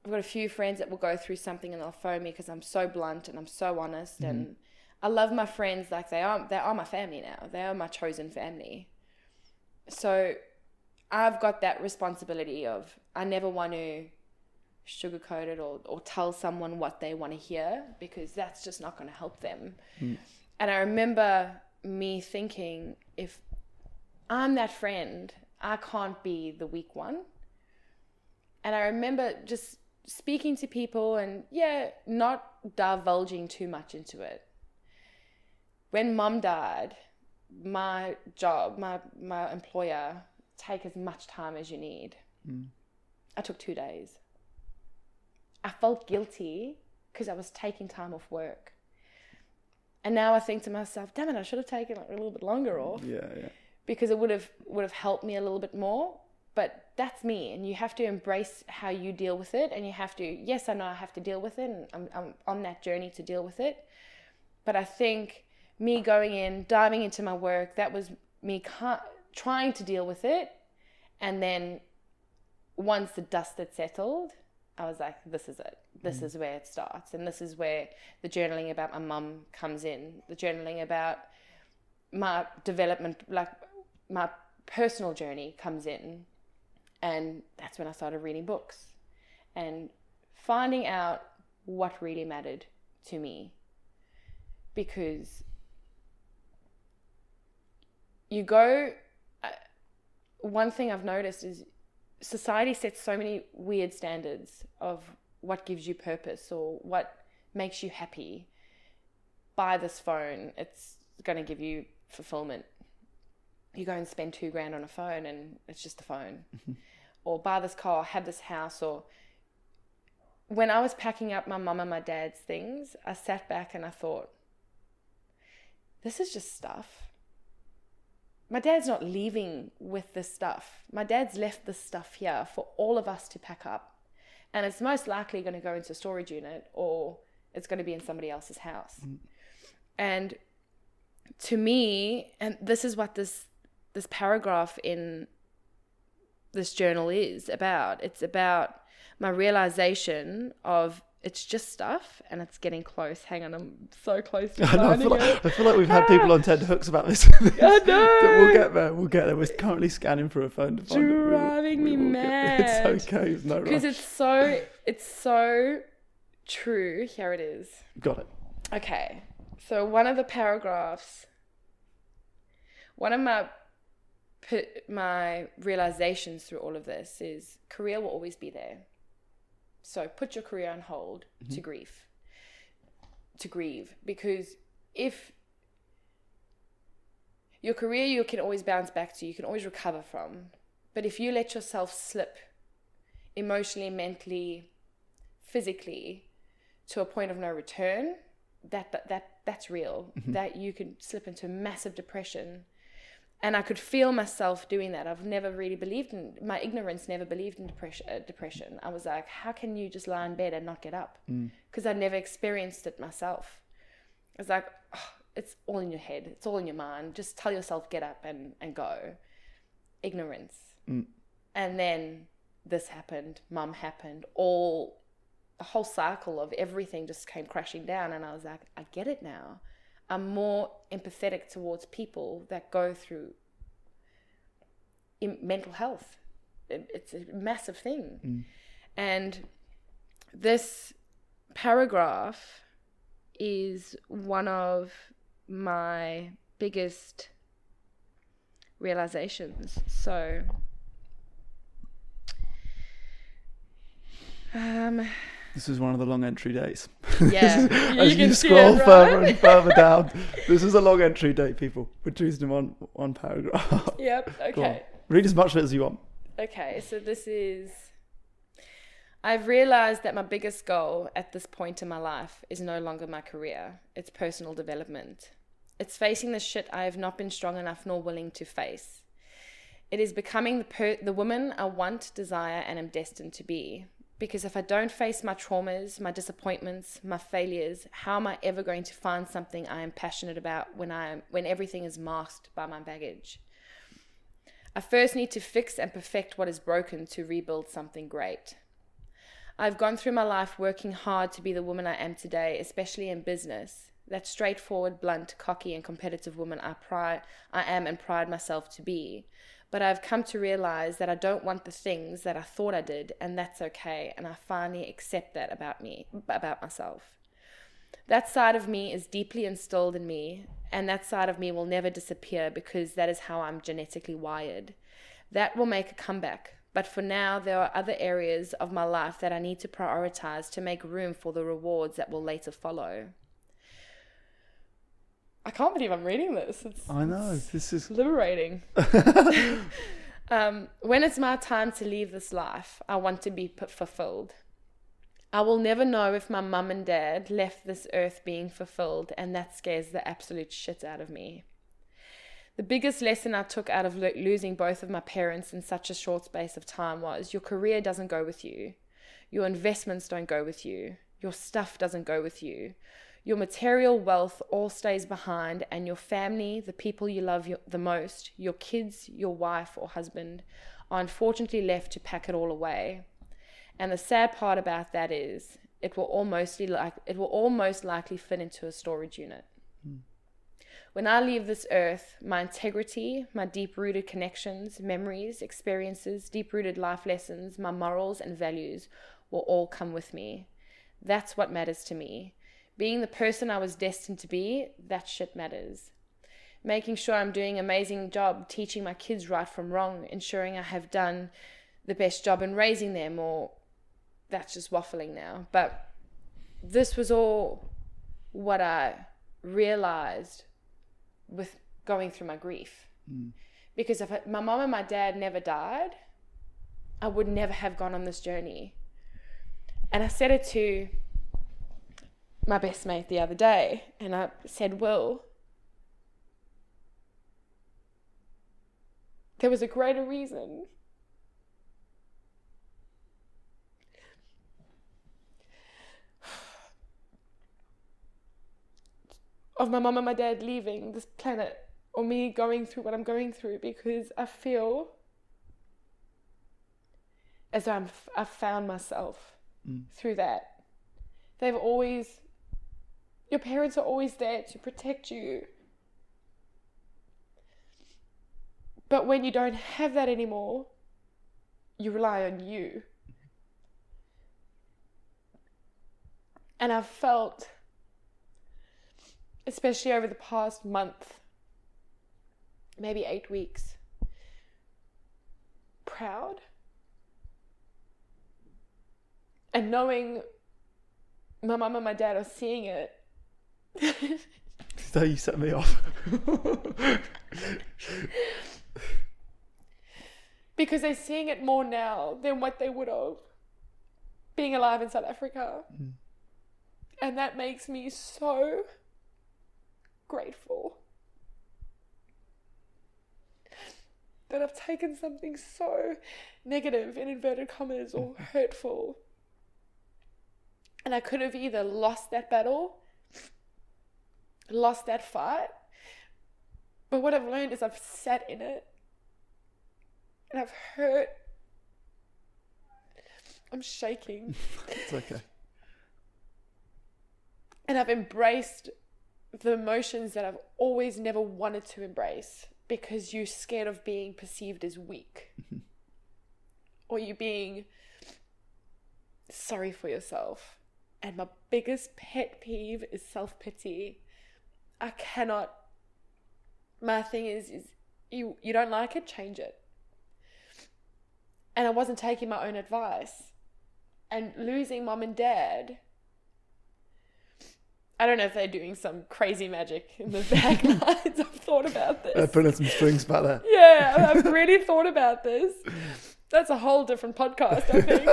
I've got a few friends that will go through something and they'll phone me because I'm so blunt and I'm so honest and I love my friends like they are they are my family now. They are my chosen family. So I've got that responsibility of I never want to sugarcoat it or, or tell someone what they want to hear because that's just not going to help them. And I remember me thinking, if I'm that friend, I can't be the weak one. And I remember just speaking to people and, yeah, not divulging too much into it. When mum died, my job, my, my employer, take as much time as you need. Mm. I took two days. I felt guilty because I was taking time off work. And now I think to myself, damn it, I should have taken like a little bit longer off Yeah, yeah. because it would have would have helped me a little bit more. But that's me, and you have to embrace how you deal with it, and you have to. Yes, I know I have to deal with it, and I'm, I'm on that journey to deal with it. But I think me going in, diving into my work, that was me ca- trying to deal with it, and then once the dust had settled, I was like, this is it. This mm. is where it starts. And this is where the journaling about my mum comes in. The journaling about my development, like my personal journey comes in. And that's when I started reading books and finding out what really mattered to me. Because you go, uh, one thing I've noticed is society sets so many weird standards of what gives you purpose or what makes you happy. Buy this phone, it's going to give you fulfillment. You go and spend two grand on a phone and it's just a phone. or buy this car, have this house, or when I was packing up my mum and my dad's things, I sat back and I thought, this is just stuff. My dad's not leaving with this stuff. My dad's left this stuff here for all of us to pack up. And it's most likely going to go into a storage unit or it's going to be in somebody else's house. Mm. And to me, and this is what this this paragraph in this journal is about. It's about my realization of it's just stuff and it's getting close. Hang on, I'm so close to I, know, I, feel like, I feel like we've had ah. people on Ted Hooks about this. I know. we'll get there. We'll get there. We're currently scanning through a phone to find Driving it. we me mad. It's okay. It's no Because it's so, it's so true. Here it is. Got it. Okay. So one of the paragraphs, one of my my realizations through all of this is career will always be there so put your career on hold mm-hmm. to grief, to grieve, because if your career you can always bounce back to, you can always recover from. But if you let yourself slip emotionally, mentally, physically to a point of no return, that that, that that's real. Mm-hmm. That you can slip into massive depression and I could feel myself doing that. I've never really believed in my ignorance. Never believed in depression. Uh, depression. I was like, how can you just lie in bed and not get up? Because mm. I never experienced it myself. I was like, oh, it's all in your head. It's all in your mind. Just tell yourself get up and and go. Ignorance. Mm. And then this happened. Mum happened. All a whole cycle of everything just came crashing down, and I was like, I get it now. I'm more empathetic towards people that go through mental health. It's a massive thing. Mm. And this paragraph is one of my biggest realizations. So, um, this is one of the long entry days. Yeah, as you, you scroll it, further and further down, this is a long entry day. People, we're choosing one one paragraph. Yep. Okay. Read as much of it as you want. Okay, so this is. I've realized that my biggest goal at this point in my life is no longer my career. It's personal development. It's facing the shit I have not been strong enough nor willing to face. It is becoming the per- the woman I want, desire, and am destined to be. Because if I don't face my traumas, my disappointments, my failures, how am I ever going to find something I am passionate about when I when everything is masked by my baggage? I first need to fix and perfect what is broken to rebuild something great. I've gone through my life working hard to be the woman I am today, especially in business. That straightforward, blunt, cocky, and competitive woman I pride I am and pride myself to be. But I've come to realize that I don't want the things that I thought I did, and that's okay. And I finally accept that about me, about myself. That side of me is deeply instilled in me, and that side of me will never disappear because that is how I'm genetically wired. That will make a comeback. But for now, there are other areas of my life that I need to prioritize to make room for the rewards that will later follow. I can't believe I'm reading this. It's, I know this is liberating. um, when it's my time to leave this life, I want to be fulfilled. I will never know if my mum and dad left this earth being fulfilled, and that scares the absolute shit out of me. The biggest lesson I took out of lo- losing both of my parents in such a short space of time was your career doesn't go with you, your investments don't go with you, your stuff doesn't go with you. Your material wealth all stays behind, and your family, the people you love the most, your kids, your wife or husband, are unfortunately left to pack it all away. And the sad part about that is it will almost like it will almost likely fit into a storage unit. Mm. When I leave this earth, my integrity, my deep rooted connections, memories, experiences, deep rooted life lessons, my morals and values will all come with me. That's what matters to me. Being the person I was destined to be, that shit matters. Making sure I'm doing an amazing job teaching my kids right from wrong, ensuring I have done the best job in raising them, or that's just waffling now. But this was all what I realized with going through my grief. Mm. Because if I, my mom and my dad never died, I would never have gone on this journey. And I said it to my best mate the other day, and I said, Will, there was a greater reason. Of my mom and my dad leaving this planet, or me going through what I'm going through, because I feel as though I'm, I've found myself Mm. through that. They've always, your parents are always there to protect you. But when you don't have that anymore, you rely on you. And I've felt, especially over the past month, maybe eight weeks, proud. And knowing my mum and my dad are seeing it. So you set me off. because they're seeing it more now than what they would have being alive in South Africa. Mm. And that makes me so grateful that I've taken something so negative, in inverted commas, or hurtful. And I could have either lost that battle, lost that fight, but what I've learned is I've sat in it and I've hurt. I'm shaking. it's okay. And I've embraced the emotions that I've always never wanted to embrace because you're scared of being perceived as weak mm-hmm. or you being sorry for yourself. And my biggest pet peeve is self pity. I cannot. My thing is, is you you don't like it, change it. And I wasn't taking my own advice, and losing mom and dad. I don't know if they're doing some crazy magic in the back lines. I've thought about this. Uh, putting some strings back there. Yeah, I've really thought about this. That's a whole different podcast, I think.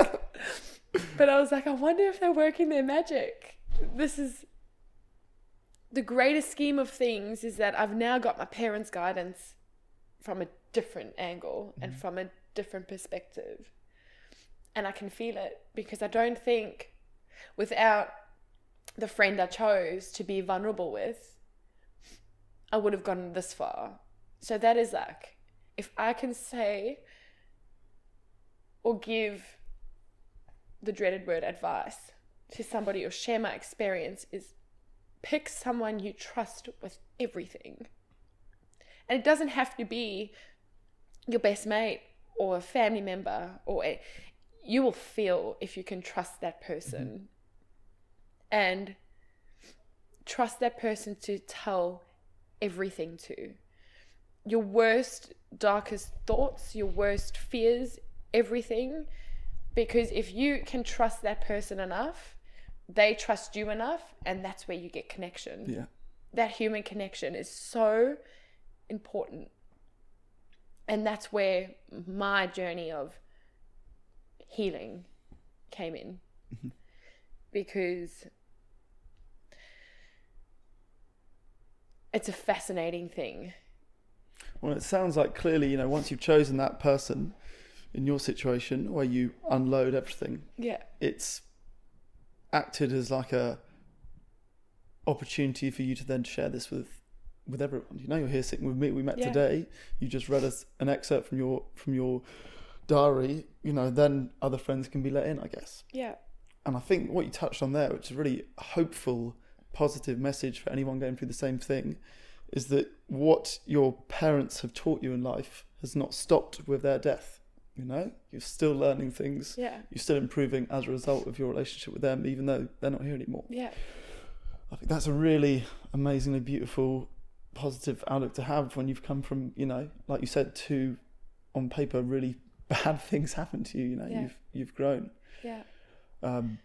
but I was like, I wonder if they're working their magic. This is the greatest scheme of things is that I've now got my parents' guidance from a different angle and mm-hmm. from a different perspective. And I can feel it because I don't think without the friend I chose to be vulnerable with, I would have gone this far. So that is like, if I can say or give the dreaded word advice to somebody or share my experience, is pick someone you trust with everything. And it doesn't have to be your best mate or a family member or a, you will feel if you can trust that person. And trust that person to tell everything to. Your worst darkest thoughts your worst fears everything. Because if you can trust that person enough they trust you enough and that's where you get connection Yeah. that human connection is so important. And that's where my journey of healing came in. Mm-hmm. Because it's a fascinating thing. Well, it sounds like clearly, you know, once you've chosen that person in your situation where you unload everything, Yeah. it's acted as like a opportunity for you to then share this with with everyone. You know, you're here sitting with me. We met Yeah. today. You just read us an excerpt from your from your diary. You know, then other friends can be let in, I guess. Yeah. And I think what you touched on there, which is really hopeful, positive message for anyone going through the same thing, is that what your parents have taught you in life has not stopped with their death. You know, you're still learning things. Yeah. You're still improving as a result of your relationship with them, even though they're not here anymore. Yeah. I think that's a really amazingly beautiful, positive outlook to have when you've come from, you know, like you said, two on paper really bad things happen to you. You know, Yeah. you've you've grown. Yeah. Um,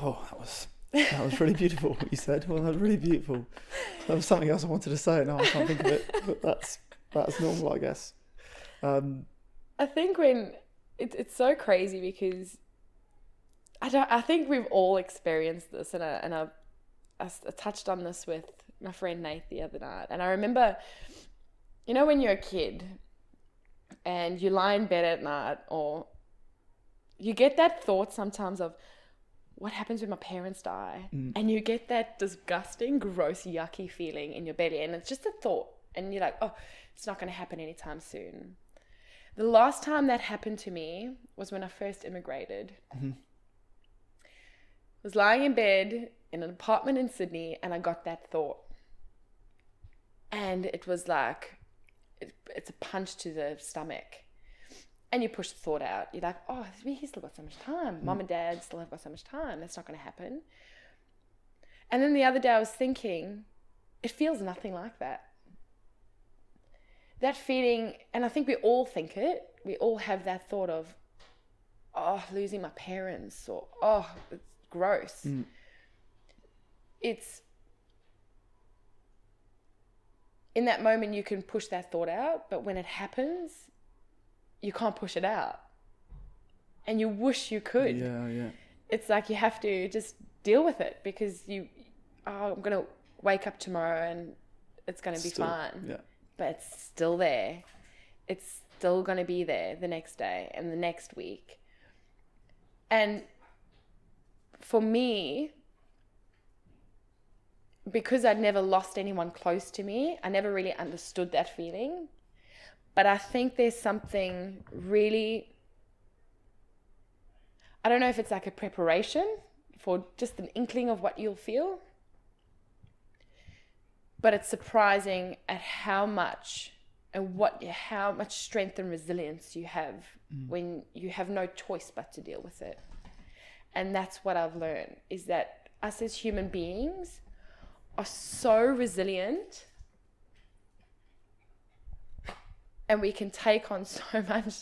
oh, that was that was really beautiful. What you said. Well, that was really beautiful. There was something else I wanted to say. Now I can't think of it. But that's that's normal, I guess. Um, I think when it, it's so crazy because I don't. I think we've all experienced this, and I, and I, I I touched on this with my friend Nate the other night, and I remember, you know, when you're a kid, and you lie in bed at night, or you get that thought sometimes of. What happens when my parents die? Mm. And you get that disgusting, gross, yucky feeling in your belly, and it's just a thought, and you're like, "Oh, it's not going to happen anytime soon." The last time that happened to me was when I first immigrated. I was lying in bed in an apartment in Sydney and I got that thought. And it was like, it, it's a punch to the stomach. And you push the thought out. You're like, oh, he's still got so much time. Mom and dad still have got so much time. That's not going to happen. And then the other day I was thinking, it feels nothing like that that feeling, and I think we all think it, we all have that thought of, oh, losing my parents, or oh, it's gross. Mm. It's in that moment you can push that thought out, but when it happens, you can't push it out. And you wish you could yeah, yeah. it's like you have to just deal with it because you oh i'm gonna wake up tomorrow and it's gonna be Still- fine Yeah. But it's still there. It's still gonna be there the next day and the next week. And for me because i'd never lost anyone close to me i never really understood that feeling. But i think there's something really I don't know if it's like a preparation for just an inkling of what you'll feel. But it's surprising at how much and what how much strength and resilience you have when you have no choice but to deal with it. And that's what I've learned is that us as human beings are so resilient and we can take on so much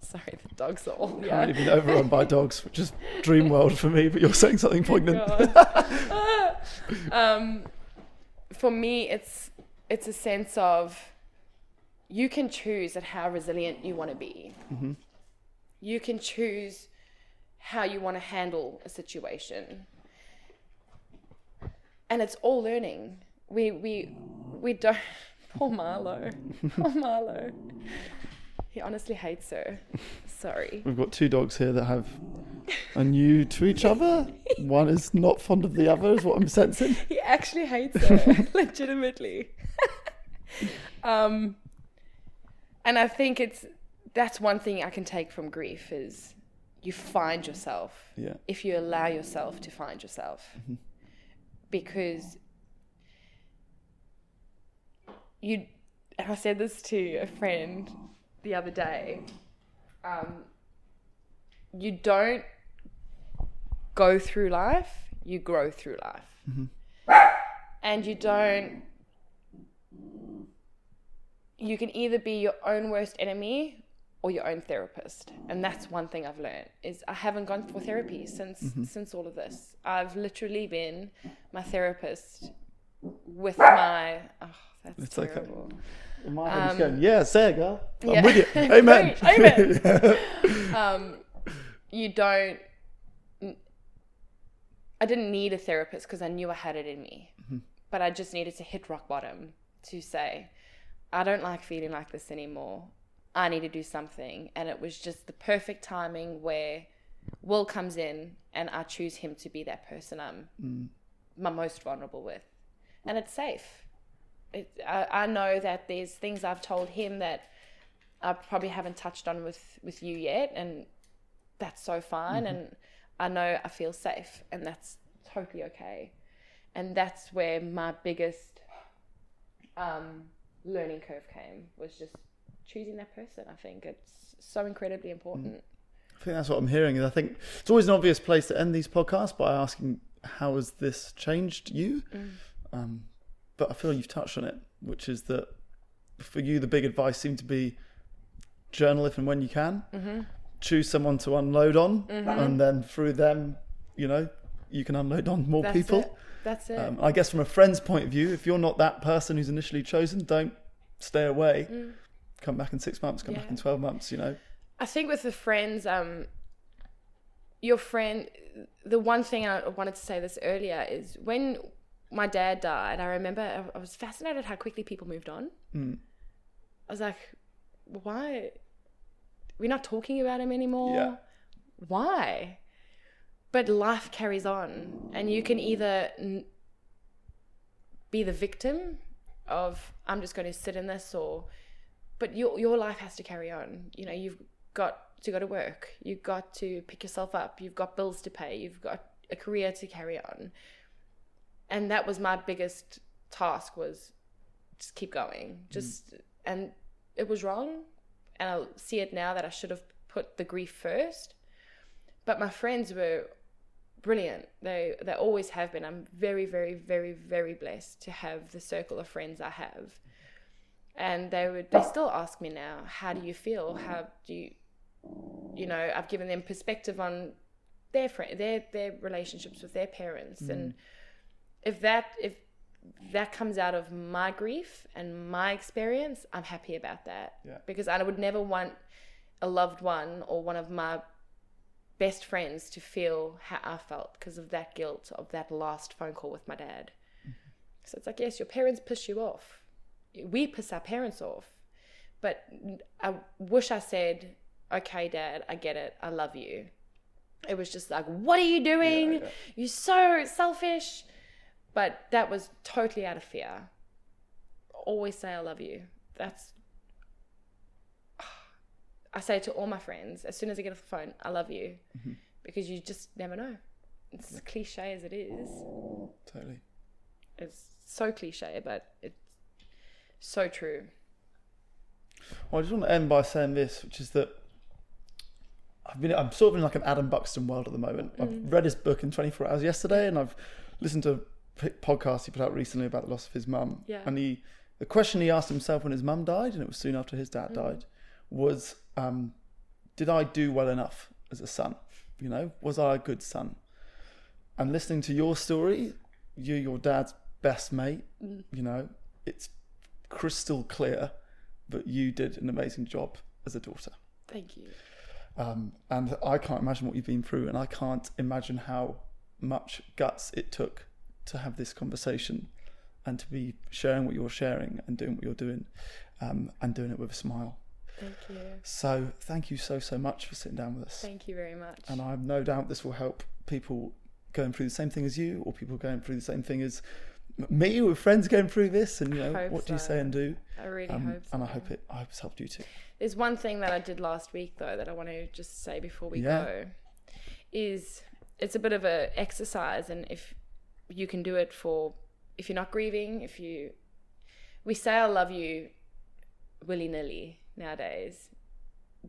sorry the dogs are all yeah. Currently been overrun by dogs, which is dream world for me. But you're saying something poignant. Um, for me, it's it's a sense of you can choose at how resilient you want to be. Mm-hmm. You can choose how you want to handle a situation, and it's all learning. We we we don't. Poor Marlo. Poor Marlo. He honestly hates her. Sorry. We've got two dogs here that have are new to each other. One is not fond of the other, is what I'm sensing. He actually hates her, legitimately. um, and I think it's that's one thing I can take from grief is you find yourself Yeah. if you allow yourself to find yourself, because you. And I said this to a friend the other day. Um, you don't go through life, you grow through life. And you don't. You can either be your own worst enemy or your own therapist. And that's one thing I've learned is I haven't gone for therapy since since all of this. I've literally been my therapist with my oh, that's It's okay. terrible. In my head, Um, he's going, yeah, say it, girl. I'm yeah. with you. Amen. Amen. um, you don't. I didn't need a therapist because I knew I had it in me, but I just needed to hit rock bottom to say, I don't like feeling like this anymore. I need to do something, and it was just the perfect timing where Will comes in, and I choose him to be that person I'm my most vulnerable with, and it's safe. It, I, I know that there's things I've told him that I probably haven't touched on with with you yet, and that's so fine. And I know I feel safe, and that's totally okay. And that's where my biggest um, learning curve came was just choosing that person. I think it's so incredibly important. I think that's what I'm hearing. And I think it's always an obvious place to end these podcasts by asking, how has this changed you? Um, but I feel you've touched on it, which is that for you, the big advice seemed to be journal if and when you can. Mm-hmm. Choose someone to unload on, and then through them, you know, you can unload on more That's people. it. That's it. Um, I guess from a friend's point of view, if you're not that person who's initially chosen, don't stay away. Come back in six months. Come back Mm. In twelve months. You know. I think with the friends, um, your friend, the one thing I wanted to say this earlier is when my dad died, I remember I- was fascinated how quickly people moved on. Mm. I was like, why? We're not talking about him anymore. Yeah. Why? But life carries on, and you can either n- be the victim of I'm just going to sit in this, or but your your life has to carry on. You know, you've got to go to work, you've got to pick yourself up, you've got bills to pay, you've got a career to carry on, and that was my biggest task was just keep going, mm. just and it was wrong, and I see it now that I should have put the grief first, but my friends were brilliant. They they always have been. I'm very very very very blessed to have the circle of friends I have. And they would they still ask me now, how do you feel? How do you you know, I've given them perspective on their friend their their relationships with their parents mm. and if that if that comes out of my grief and my experience, I'm happy about that. Yeah. Because I would never want a loved one or one of my best friends to feel how I felt because of that guilt of that last phone call with my dad. Mm-hmm. So it's like, yes, your parents piss you off. We piss our parents off. But I wish I said, okay, dad, I get it. I love you. It was just like, what are you doing? yeah. You're so selfish. But that was totally out of fear. Always say, I love you. That's I say to all my friends as soon as I get off the phone, I love you, mm-hmm. because you just never know. It's as cliche as it is. Totally. It's so cliche, but it's so true. Well, I just want to end by saying this, which is that I've been I'm sort of in like an Adam Buxton world at the moment. I've mm. read his book in 24 hours yesterday, and I've listened to podcast he put out recently about the loss of his mum. Yeah. And he, the question he asked himself when his mum died, and it was soon after his Mm. dad died, was, um, "Did I do well enough as a son? You know, was I a good son?" And listening to your story, you're your dad's best mate. Mm. You know, it's crystal clear that you did an amazing job as a daughter. Thank you. Um, and I can't imagine what you've been through, and I can't imagine how much guts it took to have this conversation and to be sharing what you're sharing and doing what you're doing um, and doing it with a smile. Thank you. So, thank you so, so much for sitting down with us. Thank you very much. And I have no doubt this will help people going through the same thing as you, or people going through the same thing as me, with friends going through this. And you know, Hope what do you say and do? I really Um, hope so. and I hope it. I hope it's helped you too. There's one thing that I did last week though that I want to just say before we Yeah. go is it's a bit of a exercise and if you can do it for if you're not grieving, if you we say I love you willy-nilly nowadays.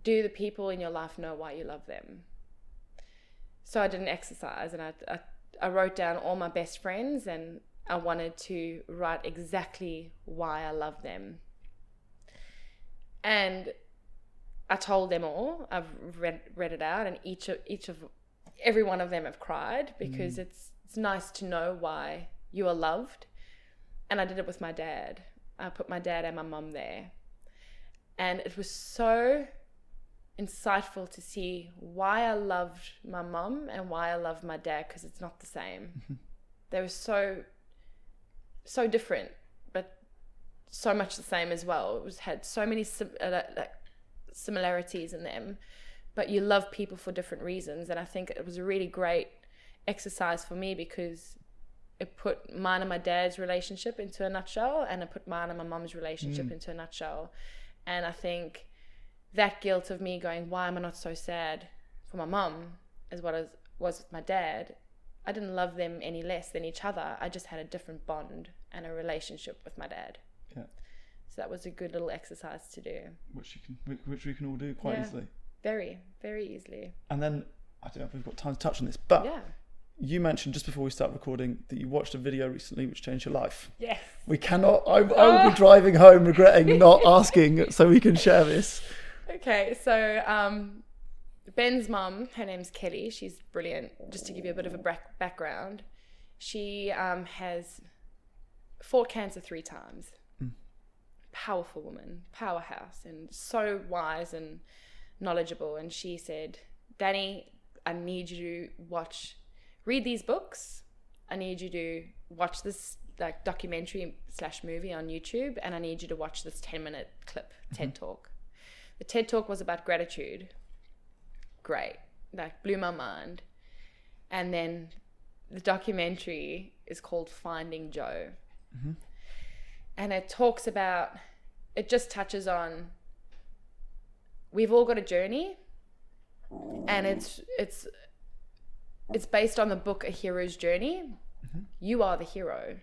Do the people in your life know why you love them? So I did an exercise and I, I I wrote down all my best friends and I wanted to write exactly why I love them. And I told them all. I've read read it out, and each of each of every one of them have cried because mm. it's it's nice to know why you are loved. And I did it with my dad. I put my dad and my mum there, and it was so insightful to see why I loved my mum and why I love my dad because it's not the same. they were so so different, but so much the same as well. It was had so many sim- uh, like similarities in them, but you love people for different reasons. And I think it was a really great exercise for me because it put mine and my dad's relationship into a nutshell, and it put mine and my mum's relationship mm. into a nutshell. And I think that guilt of me going, why am I not so sad for my mum as what I was with my dad? I didn't love them any less than each other. I just had a different bond and a relationship with my dad. Yeah. So that was a good little exercise to do. Which you can, which- which we can all do quite Yeah. easily. Very, very easily. And then I don't know if we've got time to touch on this, but Yeah. You mentioned just before we start recording that you watched a video recently which changed your life. Yes. We cannot. I, I will be driving home regretting not asking so we can share this. Okay, so um, Ben's mum, her name's Kelly. She's brilliant. Just to give you a bit of a back- background, she um, has fought cancer three times. Powerful woman, powerhouse, and so wise and knowledgeable. And she said, Danny, I need you to watch, read these books. I need you to watch this like documentary slash movie on YouTube, and I need you to watch this ten minute clip mm-hmm. TED talk. The TED talk was about gratitude. Great, like blew my mind. And then the documentary is called Finding Joe, mm-hmm. and it talks about. It just touches on. We've all got a journey, and it's it's it's based on the book A Hero's Journey. You are the hero.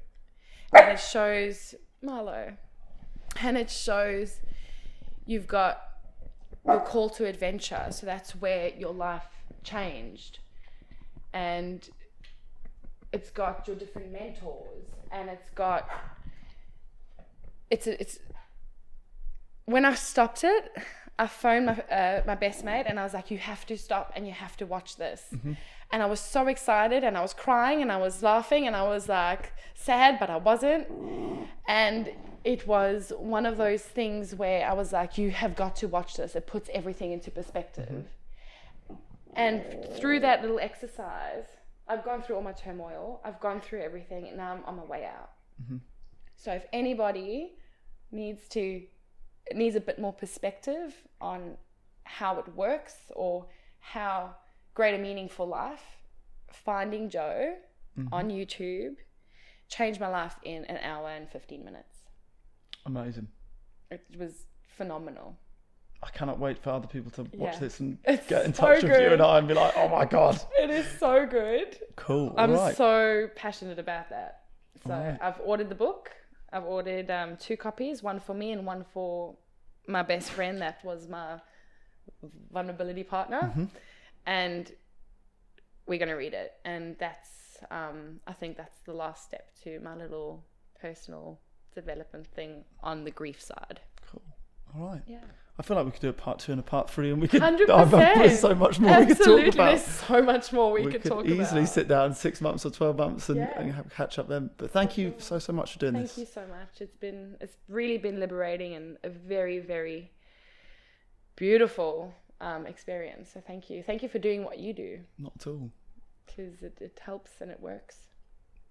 And it shows Marlo. And it shows you've got your call to adventure. So that's where your life changed. And it's got your different mentors and it's got it's a, it's when I stopped it, I phoned my uh, my best mate and I was like, "You have to stop and you have to watch this." And I was so excited and I was crying and I was laughing and I was like sad, but I wasn't. And it was one of those things where I was like, "You have got to watch this. It puts everything into perspective." Mm-hmm. And through that little exercise, I've gone through all my turmoil. I've gone through everything, and now I'm on my way out. Mm-hmm. So if anybody needs to needs a bit more perspective on how it works or how great a meaningful life, finding Joe on YouTube changed my life in an hour and 15 minutes. Amazing. It was phenomenal. I cannot wait for other people to watch Yeah. this and It's get in so touch with you and I and be like, oh my god, It is so good. cool. I'm right. so passionate about that. So Alright. I've ordered the book. I've ordered um, two copies, one for me and one for my best friend that was my vulnerability partner. Mm-hmm. And we're going to read it. And that's, um, I think that's the last step to my little personal development thing on the grief side. cool. All right. Yeah. I feel like we could do a part two and a part three, and we could. 100%. I've- There's so much more we could Absolutely. talk about. There's so much more we, we could, could talk easily about. Easily sit down six months or twelve months and, Yeah. and have, catch up then. But thank you so so much for doing Thank this. Thank you so much. It's been it's really been liberating and a very very beautiful um, experience. So thank you. Thank you for doing what you do Not at all. because it, it helps and it works.